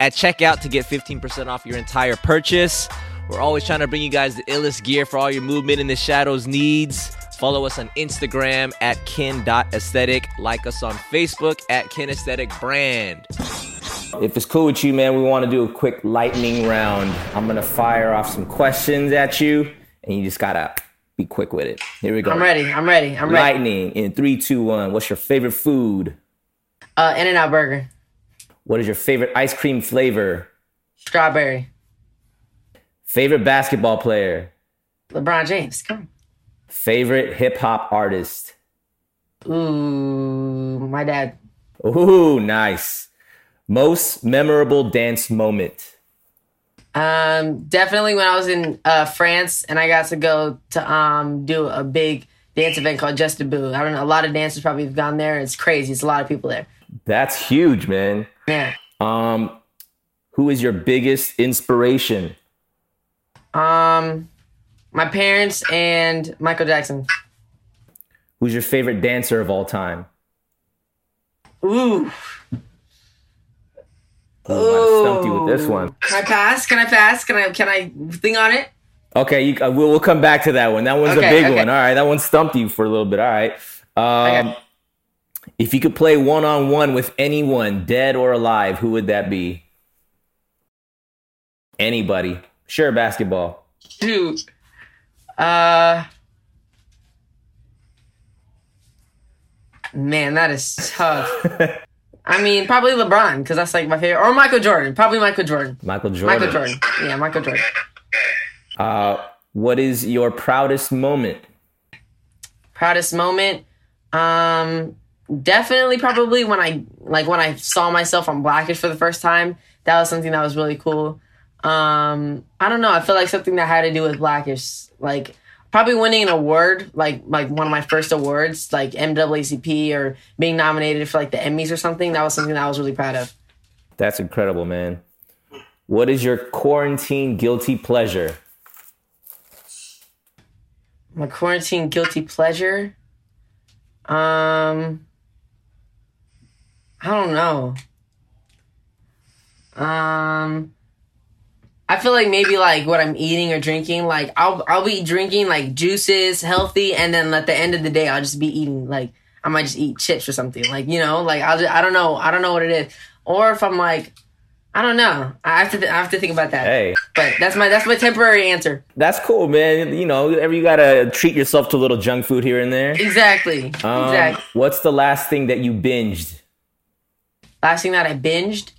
at checkout to get 15% off your entire purchase. We're always trying to bring you guys the illest gear for all your movement in the shadows needs. Follow us on Instagram at kin.aesthetic. Like us on Facebook at kin aesthetic brand. If it's cool with you, man, we want to do a quick lightning round. I'm going to fire off some questions at you, and you just got to be quick with it. Here we go. I'm ready. I'm ready. I'm ready. Lightning in three, two, one. What's your favorite food? Uh, In and Out Burger. What is your favorite ice cream flavor? Strawberry. Favorite basketball player? LeBron James. Come. Favorite hip hop artist? Ooh, my dad. Ooh, nice. Most memorable dance moment? Um, definitely when I was in uh, France and I got to go to um do a big dance event called Juste Debout. I don't know. A lot of dancers probably have gone there. It's crazy. It's a lot of people there. That's huge, man. Yeah. Um, who is your biggest inspiration? Um, my parents and Michael Jackson. Who's your favorite dancer of all time? Ooh. Ooh, I stumped you with this one. Can I pass? Can I pass? Can I can I thing on it? Okay, you, uh, we'll, we'll come back to that one. That one's okay, a big okay. one. All right, that one stumped you for a little bit. All right. Um, okay. If you could play one on one with anyone, dead or alive, who would that be? Anybody. Sure, basketball. Dude. Uh Man, that is tough. I mean, probably LeBron because that's like my favorite, or Michael Jordan. Probably Michael Jordan. Michael Jordan. Michael Jordan. Yeah, Michael Jordan. Uh, what is your proudest moment? Proudest moment. Um, definitely probably when I like when I saw myself on Blackish for the first time. That was something that was really cool. Um, I don't know. I feel like something that had to do with Blackish, like probably winning an award, like like one of my first awards, like NAACP or being nominated for like the Emmys or something. That was something that I was really proud of. That's incredible, man. What is your quarantine guilty pleasure? My quarantine guilty pleasure. Um, I don't know. Um, I feel like maybe like what I'm eating or drinking, like I'll I'll be drinking like juices, healthy, and then at the end of the day, I'll just be eating like I might just eat chips or something, like you know, like I'll just, I don't know, I don't know what it is, or if I'm like I don't know. I have to. Th- I have to think about that. Hey, but that's my that's my temporary answer. That's cool, man. You know, you gotta treat yourself to a little junk food here and there. Exactly. Um, exactly. What's the last thing that you binged? Last thing that I binged.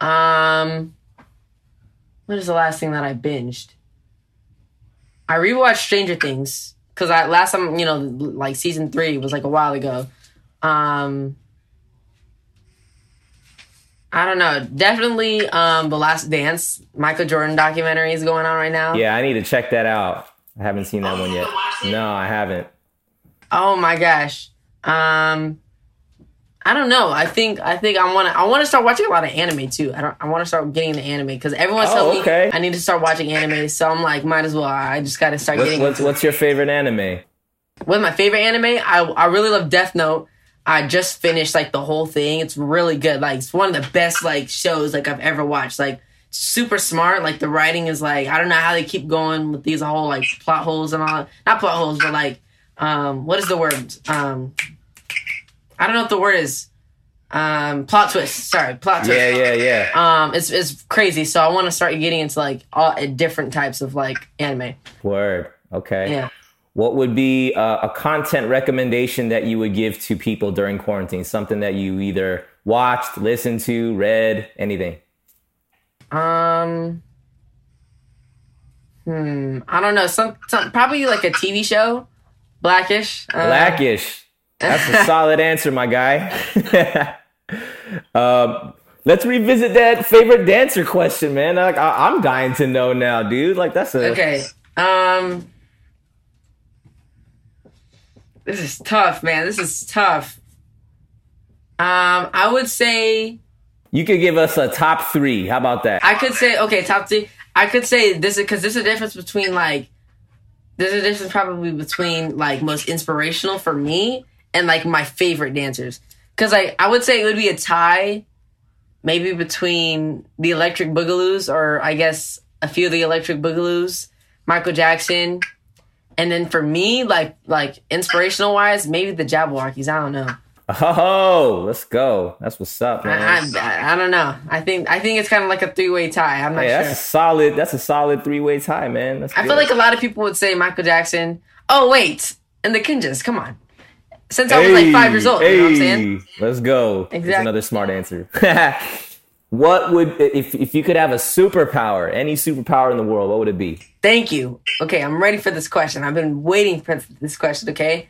Um, what is the last thing that I binged? I rewatched Stranger Things because I last time you know like season three was like a while ago. Um, I don't know. Definitely um The Last Dance, Michael Jordan documentary is going on right now. Yeah, I need to check that out. I haven't seen that one yet. No, I haven't. Oh my gosh. Um I don't know. I think I think I want to I want to start watching a lot of anime too. I don't I want to start getting into anime because everyone's Oh, telling okay. me I need to start watching anime. So I'm like, might as well. I just got to start What's, getting what's, what's your favorite anime? What's my favorite anime? I I really love Death Note. I just finished like the whole thing. It's really good. Like it's one of the best like shows like I've ever watched. Like super smart. Like the writing is like I don't know how they keep going with these whole like plot holes and all. Not plot holes, but like um what is the word? Um I don't know what the word is. Um plot twist. Sorry, plot twist. Yeah, yeah, yeah. Um it's it's crazy. So I want to start getting into like all uh, different types of like anime. Word. Okay. Yeah. What would be uh, a content recommendation that you would give to people during quarantine? Something that you either watched, listened to, read, anything. Um. Hmm. I don't know. Some, some probably like a TV show, Blackish. Uh, Blackish. That's a solid answer, my guy. um, let's revisit that favorite dancer question, man. Like, I, I'm dying to know now, dude. Like, that's a Okay. Um. This is tough, man. This is tough. Um, I would say You could give us a top three. How about that? I could say okay, top three. I could say this is because there's a difference between like there's a difference probably between like most inspirational for me and like my favorite dancers. Because like I would say it would be a tie, maybe between the Electric Boogaloos or I guess a few of the Electric Boogaloos, Michael Jackson, and then for me like like inspirational wise maybe the Jabbawockeez. I don't know. Oh, let's go. That's what's up, man. I, I, I don't know. I think I think it's kind of like a three way tie. I'm not Hey, sure. that's a solid. That's a solid three way tie, man. That's I feel like a lot of people would say Michael Jackson. Oh wait, and the Kinjaz. Come on. Since I was like five years old, you know what I'm saying? Let's go. That's Exactly. another smart answer. what would if if you could have a superpower, any superpower in the world, what would it be? Thank you. Okay, I'm ready for this question. I've been waiting for this question. Okay.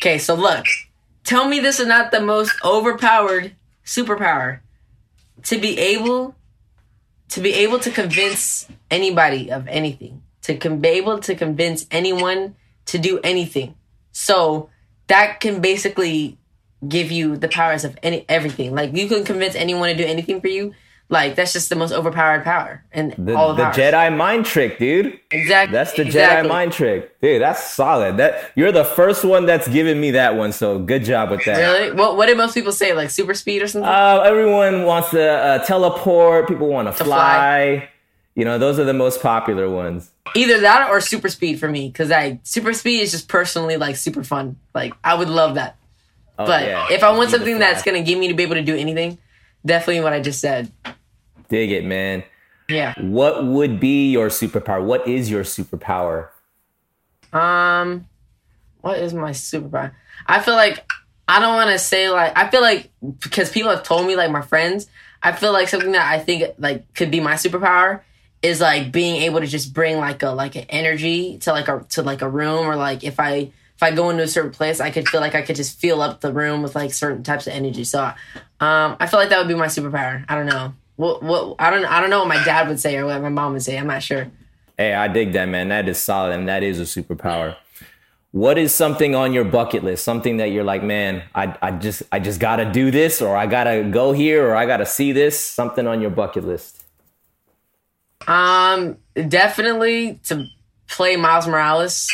Okay, so look, tell me this is not the most overpowered superpower to be able to be able to convince anybody of anything to con- be able to convince anyone to do anything so that can basically give you the powers of any everything like you can convince anyone to do anything for you like that's just the most overpowered power and The, all of the ours. Jedi mind trick, dude. exactly That's the exactly. Jedi mind trick, dude. That's solid. That you're the first one that's given me that one. So good job with that. really what, what did most people say like super speed or something Uh, everyone wants to uh, teleport. People want to To fly. fly. You know, those are the most popular ones. either that or super speed for me because I super speed is just personally like super fun like i would love that Oh, but yeah. if i want something that's gonna give me to be able to do anything definitely what i just said dig it, man. yeah What would be your superpower? What is your superpower? um what is my superpower i feel like i don't want to say like i feel like because people have told me like my friends i feel like something that i think like could be my superpower is like being able to just bring like a like an energy to like a to like a room or like if i if i go into a certain place i could feel like i could just fill up the room with like certain types of energy so um i feel like that would be my superpower i don't know what what i don't i don't know what my dad would say or what my mom would say i'm not sure Hey, I dig that, man. That is solid, and that is a superpower. What is something on your bucket list? Something that you're like, man, I, I just, I just gotta do this, or I gotta go here, or I gotta see this. Something on your bucket list. Um, definitely to play Miles Morales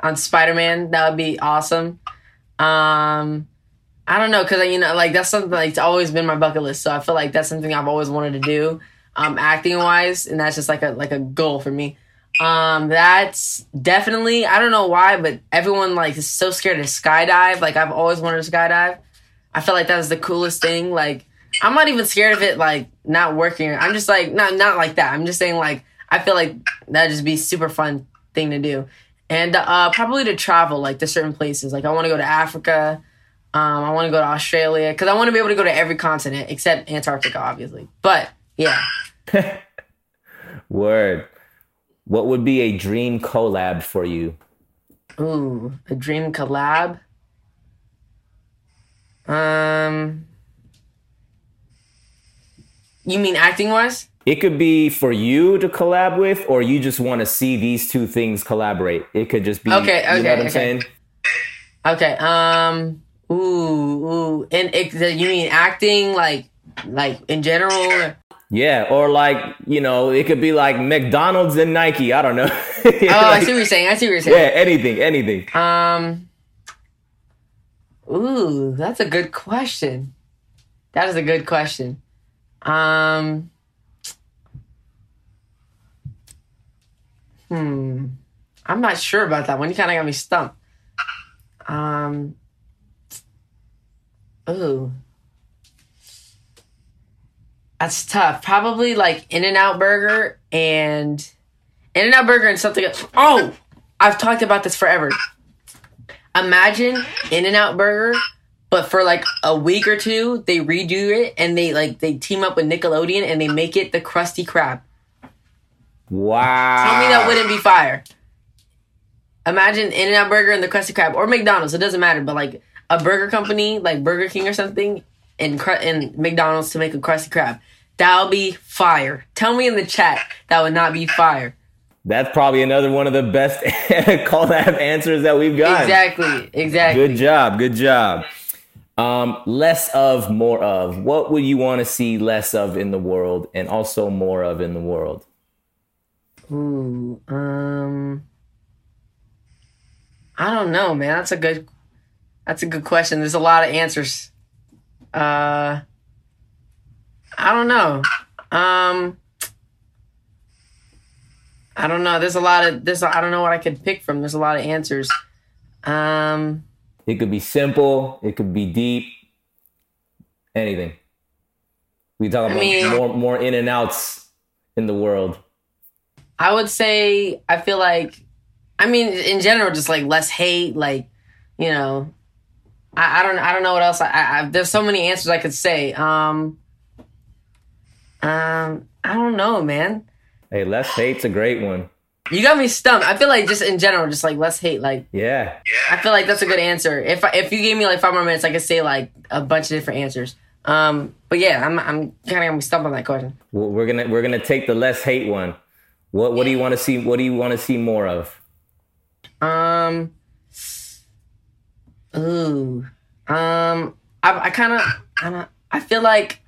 on Spider Man. That would be awesome. Um, I don't know because you know, like that's something like it's always been my bucket list. So I feel like that's something I've always wanted to do, um, acting wise, and that's just like a like a goal for me. Um, that's definitely I don't know why, but everyone like is so scared to skydive. Like I've always wanted to skydive. I feel like that was the coolest thing. Like I'm not even scared of it like not working. I'm just like not not like that. I'm just saying like I feel like that'd just be super fun thing to do. And uh probably to travel like to certain places. Like I want to go to Africa. Um I want to go to Australia cuz I want to be able to go to every continent except Antarctica obviously. But yeah. Word. What would be a dream collab for you? Ooh, a dream collab. Um You mean acting wise? It could be for you to collab with, or you just want to see these two things collaborate. It could just be. Okay, okay, You know what I'm okay. saying? Okay. Um. Ooh. Ooh. And it, you mean acting like like in general? or- Yeah, or like you know, it could be like McDonald's and Nike. I don't know. Oh, I see what you're saying. I see what you're saying. Yeah, anything, anything. Um. Ooh, that's a good question. That is a good question. Um. Hmm. I'm not sure about that one. You kind of got me stumped. Um. Ooh. That's tough. Probably like In and Out Burger and In and Out Burger and something. Else. Oh, I've talked about this forever. Imagine In and Out Burger, but for like a week or two, they redo it and they like they team up with Nickelodeon and they make it the Krusty Krab. Wow. Tell me that wouldn't be fire. Imagine In and Out Burger and the Krusty Krab or McDonald's. It doesn't matter, but like a burger company like Burger King or something and and McDonald's to make a Krusty Krab. That'll be fire. Tell me in the chat that would not be fire. That's probably another one of the best collab answers that we've got. Exactly. Exactly. Good job. Good job. Um, less of, more of. What would you want to see less of in the world, and also more of in the world? Ooh, um, I don't know, man. That's a good, that's a good question. There's a lot of answers. Uh, I don't know. Um, I don't know. There's a lot of this. I don't know what I could pick from. There's a lot of answers. Um, It could be simple. It could be deep. Anything. We talk about mean- more more in and outs in the world. I would say I feel like, I mean, in general, just like less hate, like you know, I, I don't I don't know what else. I, I, I there's so many answers I could say. Um, um, I don't know, man. Hey, less hate's a great one. You got me stumped. I feel like just in general, just like less hate. Like Yeah. I feel like that's a good answer. If I, if you gave me like five more minutes, I could say like a bunch of different answers. Um, but yeah, I'm I'm kind of gonna be stumped on that question. Well, We're gonna we're gonna take the less hate one. What what do you want to see? What do you want to see more of? Um. Ooh. Um. I, I kind of. I don't. I feel like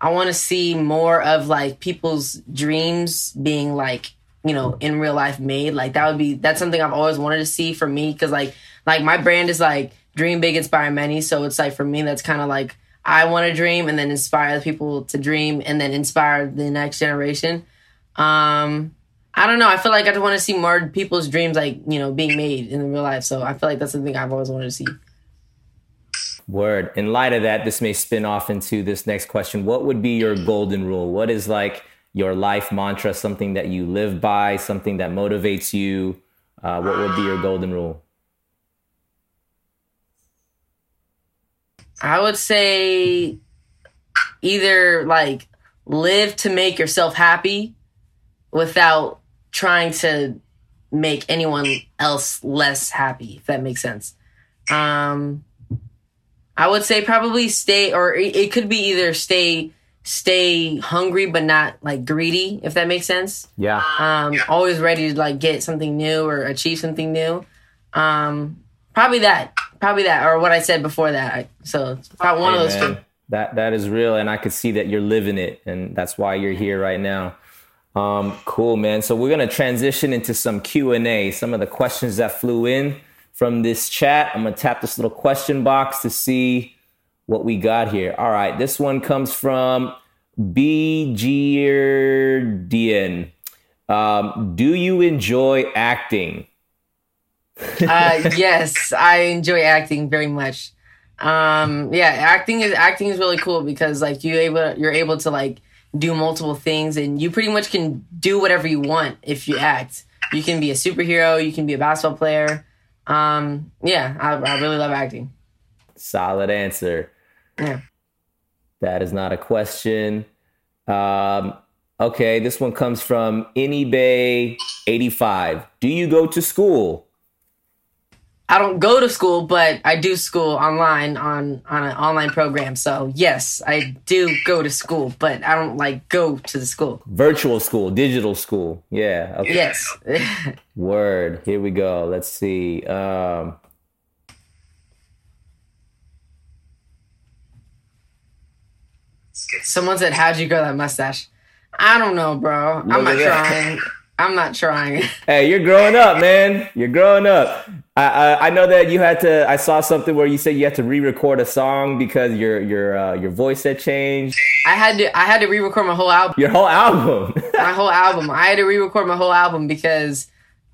I want to see more of like people's dreams being like you know in real life made. Like that would be. That's something I've always wanted to see for me because like like my brand is like dream big, inspire many. So it's like for me that's kind of like I want to dream and then inspire other people to dream and then inspire the next generation. Um. I don't know. I feel like I just want to see more people's dreams, like you know, being made in real life. So I feel like that's something I've always wanted to see. Word. In light of that, this may spin off into this next question. What would be your golden rule? What is like your life mantra? Something that you live by? Something that motivates you? Uh, what would be your golden rule? I would say either like live to make yourself happy without trying to make anyone else less happy, if that makes sense. Um, I would say probably stay, or it, it could be either stay stay hungry but not like greedy, if that makes sense. Yeah. um always ready to like get something new or achieve something new um probably that probably that or what i said before that so it's about one of those man, two That that is real, and I could see that you're living it, and that's why you're here right now. Um, cool, man. So we're gonna transition into some Q and A. Some of the questions that flew in from this chat. I'm gonna tap this little question box to see what we got here. All right, this one comes from B. Um, do you enjoy acting? uh yes i enjoy acting very much um yeah acting is acting is really cool because like you able you're able to like do multiple things and you pretty much can do whatever you want if you act you can be a superhero you can be a basketball player um yeah i, I really love acting Solid answer. Yeah That is not a question. Um, okay, this one comes from AnyBay85. Do you go to school? I don't go to school, but I do school online on on an online program. So yes, I do go to school, but I don't like go to the school. Virtual school, digital school. Yeah. Okay. Yes. Word. Here we go. Let's see. Um, Someone said, "How'd you grow that mustache?" I don't know, bro. Look I'm not trying. I'm not trying. hey, you're growing up, man. You're growing up. I, I, I know that you had to. I saw something where you said you had to re-record a song because your your uh, your voice had changed. I had to. I had to re-record my whole album. Your whole album. my whole album. I had to re-record my whole album because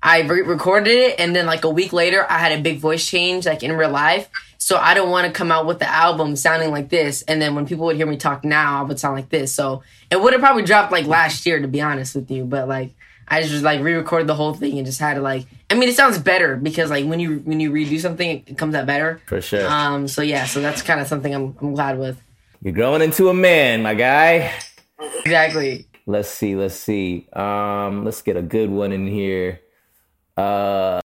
I re- recorded it, and then like a week later, I had a big voice change, like in real life. So I don't want to come out with the album sounding like this, and then when people would hear me talk now, I would sound like this. So it would have probably dropped like last year, to be honest with you. But like I just like re-recorded the whole thing and just had to like. I mean, it sounds better because like when you when you redo something, it comes out better. For sure. Um. So yeah. So that's kind of something I'm I'm glad with. You're growing into a man, my guy. Exactly. Let's see. Let's see. Um. Let's get a good one in here. Uh.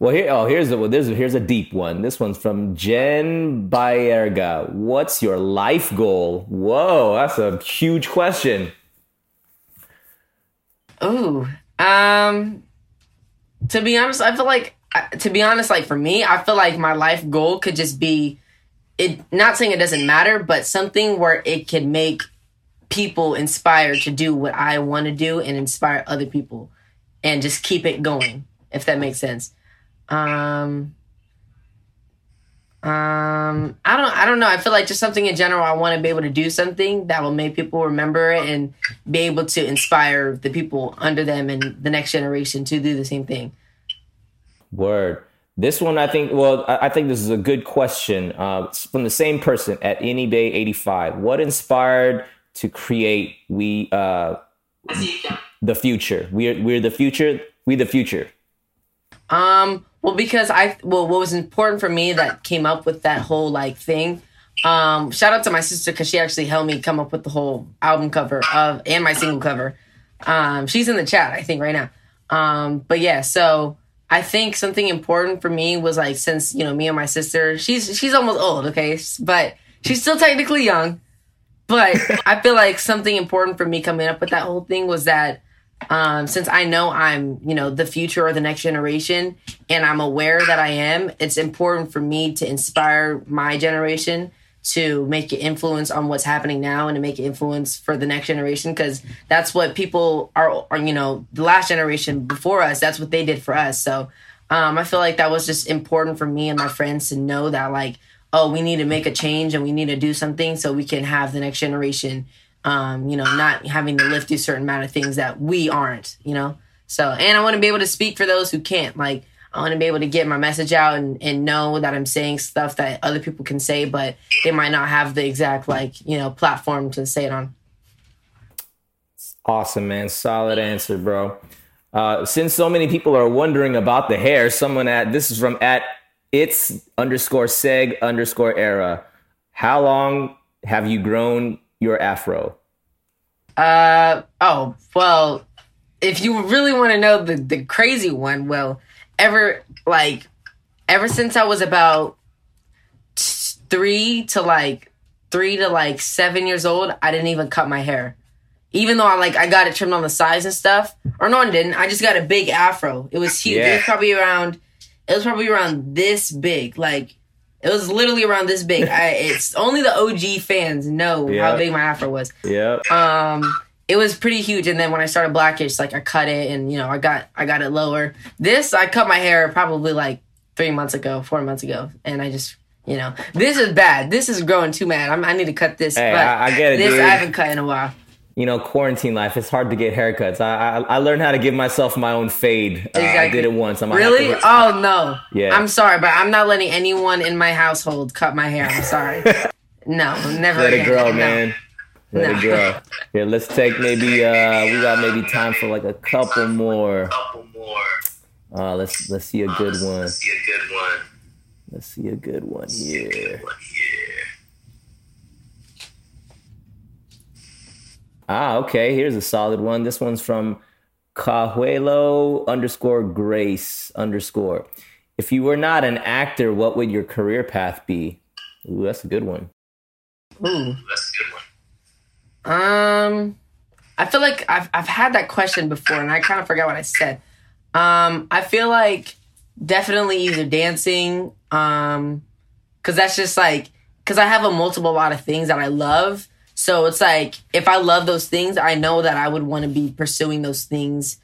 Well, here, oh, here's a well, there's here's a deep one. This one's from Jen Bayerga. What's your life goal? Whoa, that's a huge question. Ooh, um, to be honest, I feel like to be honest, like for me, I feel like my life goal could just be it. Not saying it doesn't matter, but something where it can make people inspired to do what I want to do and inspire other people, and just keep it going. If that makes sense um, um, I don't, I don't know. I feel like just something in general. I want to be able to do something that will make people remember it and be able to inspire the people under them and the next generation to do the same thing. Word. This one, I think. Well, I think this is a good question uh, from the same person at Any Day eighty five. What inspired to create we uh, the future? We're we're the future. We the future. Um, well, because I well, what was important for me that came up with that whole like thing. Um, shout out to my sister because she actually helped me come up with the whole album cover of and my single cover. Um, she's in the chat, I think, right now. Um, but yeah, so I think something important for me was like since you know me and my sister, she's she's almost old, okay, but she's still technically young. But I feel like something important for me coming up with that whole thing was that um, since I know I'm, you know, the future or the next generation, and I'm aware that I am, it's important for me to inspire my generation to make an influence on what's happening now and to make an influence for the next generation because that's what people are, are, you know, the last generation before us, that's what they did for us. So um, I feel like that was just important for me and my friends to know that, like, oh, we need to make a change and we need to do something so we can have the next generation um, you know, not having to lift a certain amount of things that we aren't, you know? So, and I want to be able to speak for those who can't. Like, I want to be able to get my message out and, and know that I'm saying stuff that other people can say, but they might not have the exact, like, you know, platform to say it on. Awesome, man. Solid answer, bro. Uh, since so many people are wondering about the hair, someone at this is from at it's underscore seg underscore era. How long have you grown your afro? Uh oh, well, if you really want to know the the crazy one, well, ever like ever since I was about t- 3 to like 3 to like 7 years old, I didn't even cut my hair. Even though I like I got it trimmed on the sides and stuff. Or no, I didn't. I just got a big afro. It was huge. Yeah. It was probably around it was probably around this big. Like it was literally around this big. I, it's only the OG fans know yep. how big my afro was. Yeah. Um, it was pretty huge. And then when I started blackish, like I cut it, and you know, I got I got it lower. This I cut my hair probably like three months ago, four months ago, and I just you know, this is bad. This is growing too mad. I'm, i need to cut this. Hey, but I, I get it. This dude. I haven't cut in a while you know, quarantine life, it's hard to get haircuts. I I, I learned how to give myself my own fade. Exactly. Uh, I did it once. I'm really? oh no. Yeah. I'm sorry, but I'm not letting anyone in my household cut my hair. I'm sorry. no, never. Let again. it grow, no. man. Let no. it grow. Here, let's take maybe uh we got maybe time for like a couple more. Couple more. Uh let's let's see a good one. Let's see a good one. Let's see a good one here. Ah, okay. Here's a solid one. This one's from Cajuelo underscore Grace underscore. If you were not an actor, what would your career path be? Ooh, that's a good one. Ooh, that's a good one. Um, I feel like I've I've had that question before, and I kind of forgot what I said. Um, I feel like definitely either dancing, um, because that's just like because I have a multiple lot of things that I love. So it's like if I love those things, I know that I would want to be pursuing those things.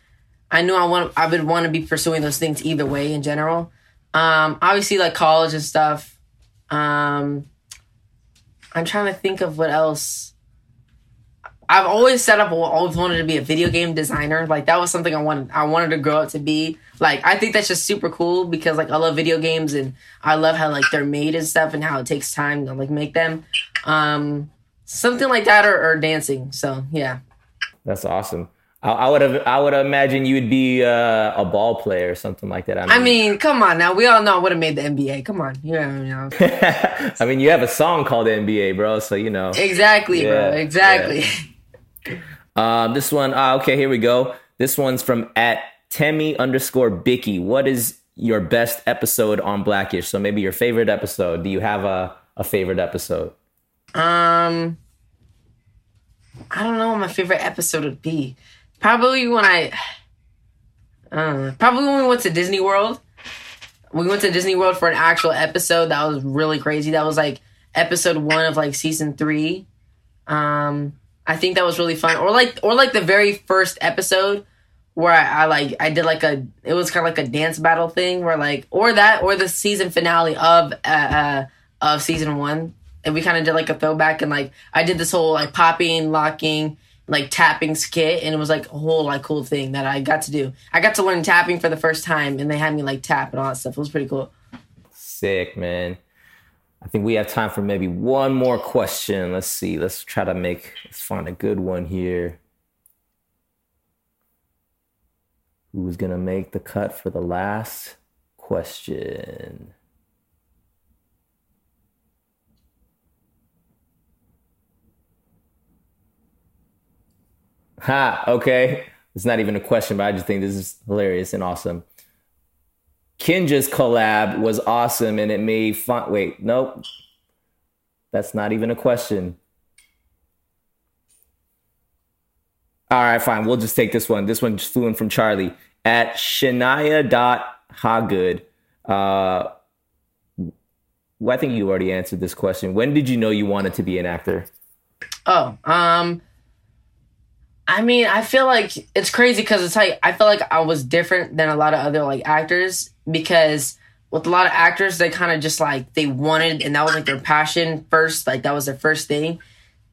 I knew I want I would want to be pursuing those things either way in general. Um, obviously like college and stuff. Um, I'm trying to think of what else. I've always set up. Always wanted to be a video game designer. Like that was something I wanted. I wanted to grow up to be. Like I think that's just super cool because like I love video games and I love how like they're made and stuff and how it takes time to like make them. Um, something like that or, or dancing. So yeah. That's awesome. I, I would have. I would imagine you would be uh, a ball player or something like that. I mean, I mean, come on now. We all know I would have made the NBA. Come on, yeah. You know. I mean, you have a song called NBA, bro. So you know. Exactly, yeah, bro. Exactly. Yeah. Um, this one, uh, okay, here we go. This one's from at Temi underscore Bicky. What is your best episode on Blackish? So maybe your favorite episode. Do you have a, a favorite episode? Um, I don't know what my favorite episode would be. Probably when I, uh, probably when we went to Disney World. We went to Disney World for an actual episode that was really crazy. That was like episode one of like season three. Um, I think that was really fun. Or like or like the very first episode where I, I like I did like a it was kind of like a dance battle thing where like or that or the season finale of uh, uh of season one and we kind of did like a throwback and like I did this whole like popping, locking, like tapping skit and it was like a whole like cool thing that I got to do. I got to learn tapping for the first time and they had me like tap and all that stuff. It was pretty cool. Sick, man. I think we have time for maybe one more question. Let's see. Let's try to make, let's find a good one here. Who's to make the cut for the last question? Ha, okay. It's not even a question, but I just think this is hilarious and awesome. Kinjaz collab was awesome and it made fun. Wait, nope. That's not even a question. All right, fine. We'll just take this one. This one just flew in from Charlie at Shania.Hagood. Uh, well, I think you already answered this question. When did you know you wanted to be an actor? Oh, um, I mean, I feel like it's crazy because it's like I feel like I was different than a lot of other like actors because with a lot of actors they kind of just like they wanted and that was like their passion first, like that was their first thing.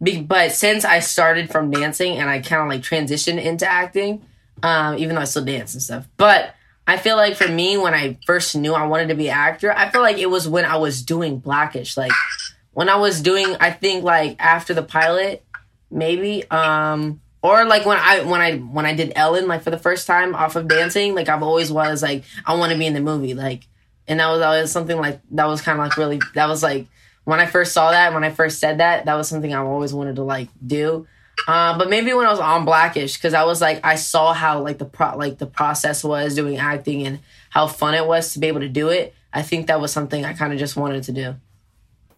But since I started from dancing and I kind of like transitioned into acting, um, even though I still dance and stuff, but I feel like for me when I first knew I wanted to be an actor, I feel like it was when I was doing Blackish, like when I was doing, I think like after the pilot, maybe. Um, or like when I when I when I did Ellen like for the first time off of dancing, like I've always was like I want to be in the movie, like, and that was always something like that was kind of like really that was like when I first saw that when I first said that that was something I always wanted to like do. Uh, but maybe when I was on Blackish, because I was like I saw how like the pro like the process was doing acting and how fun it was to be able to do it. I think that was something I kind of just wanted to do.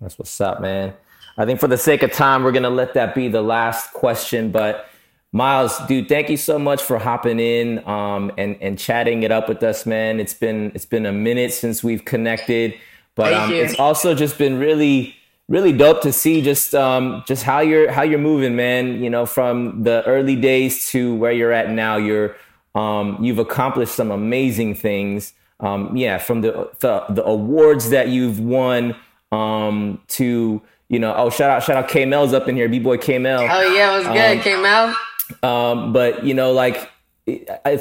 That's what's up, man. I think for the sake of time, we're gonna let that be the last question, but Miles, dude, thank you so much for hopping in um, and and chatting it up with us, man. It's been it's been a minute since we've connected, but um, it's also just been really really dope to see just um, just how you're how you're moving, man. You know, from the early days to where you're at now, you're um, you've accomplished some amazing things. Um, yeah, from the, the, the awards that you've won um, to you know, oh shout out shout out K Mel's up in here, B boy K Mel. Oh yeah, it was good, K Mel. Um, but you know, like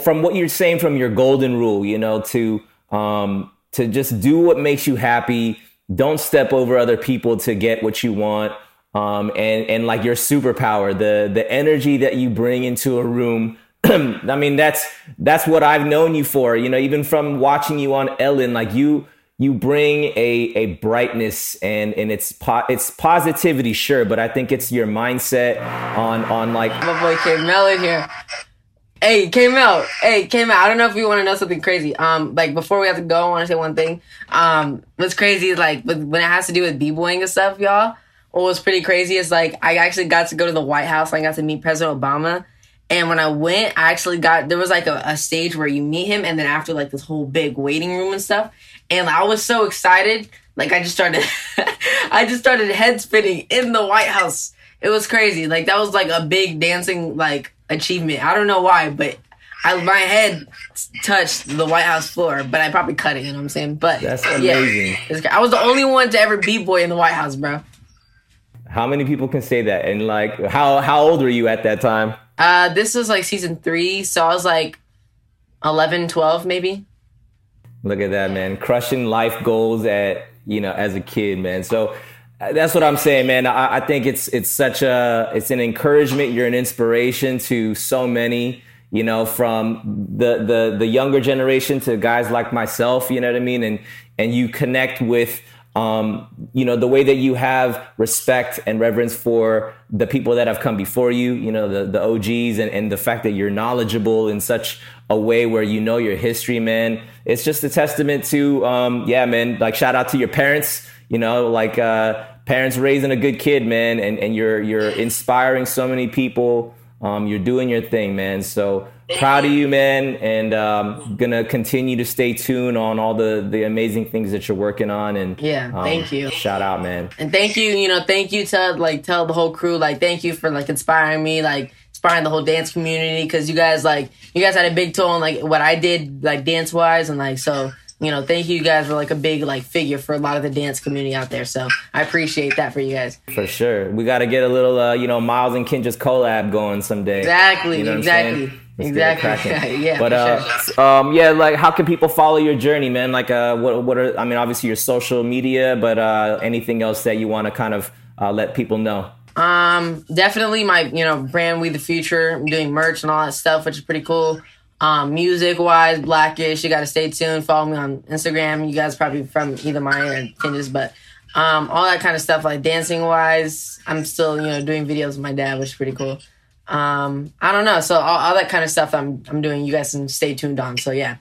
from what you're saying from your golden rule, you know, to um, to just do what makes you happy. Don't step over other people to get what you want. Um, and and like your superpower, the the energy that you bring into a room. I mean, that's that's what I've known you for. You know, even from watching you on Ellen, like you you bring a a brightness and and it's po- it's positivity, sure, but I think it's your mindset on on like my boy K Melon here. Hey, came out. Hey, came out. I don't know if you want to know something crazy. Um, like before we have to go, I want to say one thing. Um, what's crazy is like when it has to do with b-boying and stuff, y'all. What was pretty crazy is like I actually got to go to the White House. I got to meet President Obama. And when I went, I actually got there was like a, a stage where you meet him, and then after like this whole big waiting room and stuff. And I was so excited, like I just started, I just started head spinning in the White House. It was crazy. Like that was like a big dancing like achievement. I don't know why, but I my head touched the White House floor, but I probably cut it. You know what I'm saying? But that's amazing. Yeah, I was the only one to ever b boy in the White House, bro. How many people can say that? And like, how how old were you at that time? Uh, this was like season three, so I was like 11, 12 maybe. Look at that, man! Crushing life goals at you know as a kid, man. So that's what I'm saying, man. I, I, think it's it's such a it's an encouragement. You're an inspiration to so many, you know, from the the the younger generation to guys like myself. You know what I mean? And and you connect with um, you know the way that you have respect and reverence for the people that have come before you. You know the the OGs and and the fact that you're knowledgeable in such a way where you know your history, man. It's just a testament to um, yeah, man. Like shout out to your parents. You know, like. Uh, parents raising a good kid, man, and, and you're you're inspiring so many people. Um, you're doing your thing, man. So proud of you, man, and um, gonna continue to stay tuned on all the the amazing things that you're working on. And yeah, um, thank you. Shout out, man. And thank you, you know, thank you to like tell the whole crew, like thank you for like inspiring me, like inspiring the whole dance community, because you guys like you guys had a big toe on like what I did, like dance wise, and like so you know, thank you guys for like a big like figure for a lot of the dance community out there. So I appreciate that for you guys. For sure, we got to get a little, uh, you know, Miles and Kinjaz collab going someday. Exactly, you know exactly. Exactly. yeah. But uh, sure. um, yeah, like how can people follow your journey, man? Like, uh, what what are I mean, obviously your social media, but uh, anything else that you want to kind of uh, let people know? Um, definitely my you know brand We the Future. I'm doing merch and all that stuff, which is pretty cool. Um, music wise, Blackish, you got to stay tuned. Follow me on Instagram. You guys probably from either mine or Kinjaz, but um, all that kind of stuff. Like dancing wise, I'm still you know doing videos with my dad, which is pretty cool. Um, I don't know. So all, all that kind of stuff I'm I'm doing. You guys can stay tuned on. So yeah.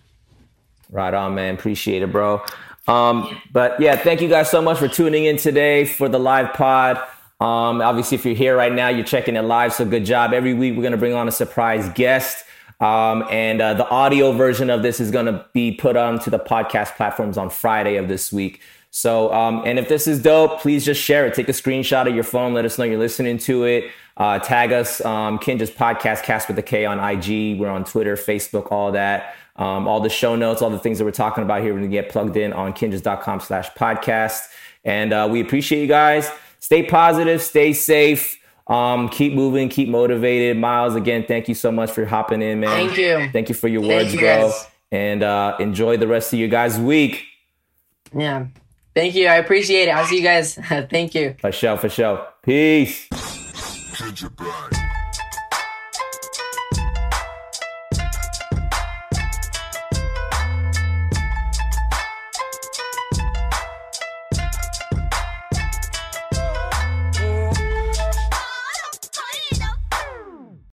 Right on, man. Appreciate it, bro. Um, but yeah, thank you guys so much for tuning in today for the live pod. Um, obviously, if you're here right now, you're checking it live. So good job. Every week, we're going to bring on a surprise guest. Um, and uh, the audio version of this is going to be put onto the podcast platforms on Friday of this week. So, um, and if this is dope, please just share it. Take a screenshot of your phone. Let us know you're listening to it. Uh, tag us, um, Kinjaz podcast, Cast with a K on IG. We're on Twitter, Facebook, all that. Um, all the show notes, all the things that we're talking about here, we're going to get plugged in on kinjaz.com slash podcast. And uh, we appreciate you guys. Stay positive, stay safe. Um, keep moving, keep motivated. Miles, again, thank you so much for hopping in, man. Thank you. Thank you for your thank words, you bro. Guys. And uh, enjoy the rest of your guys' week. Yeah. Thank you. I appreciate it. I'll see you guys. thank you. For sure, for sure. Peace.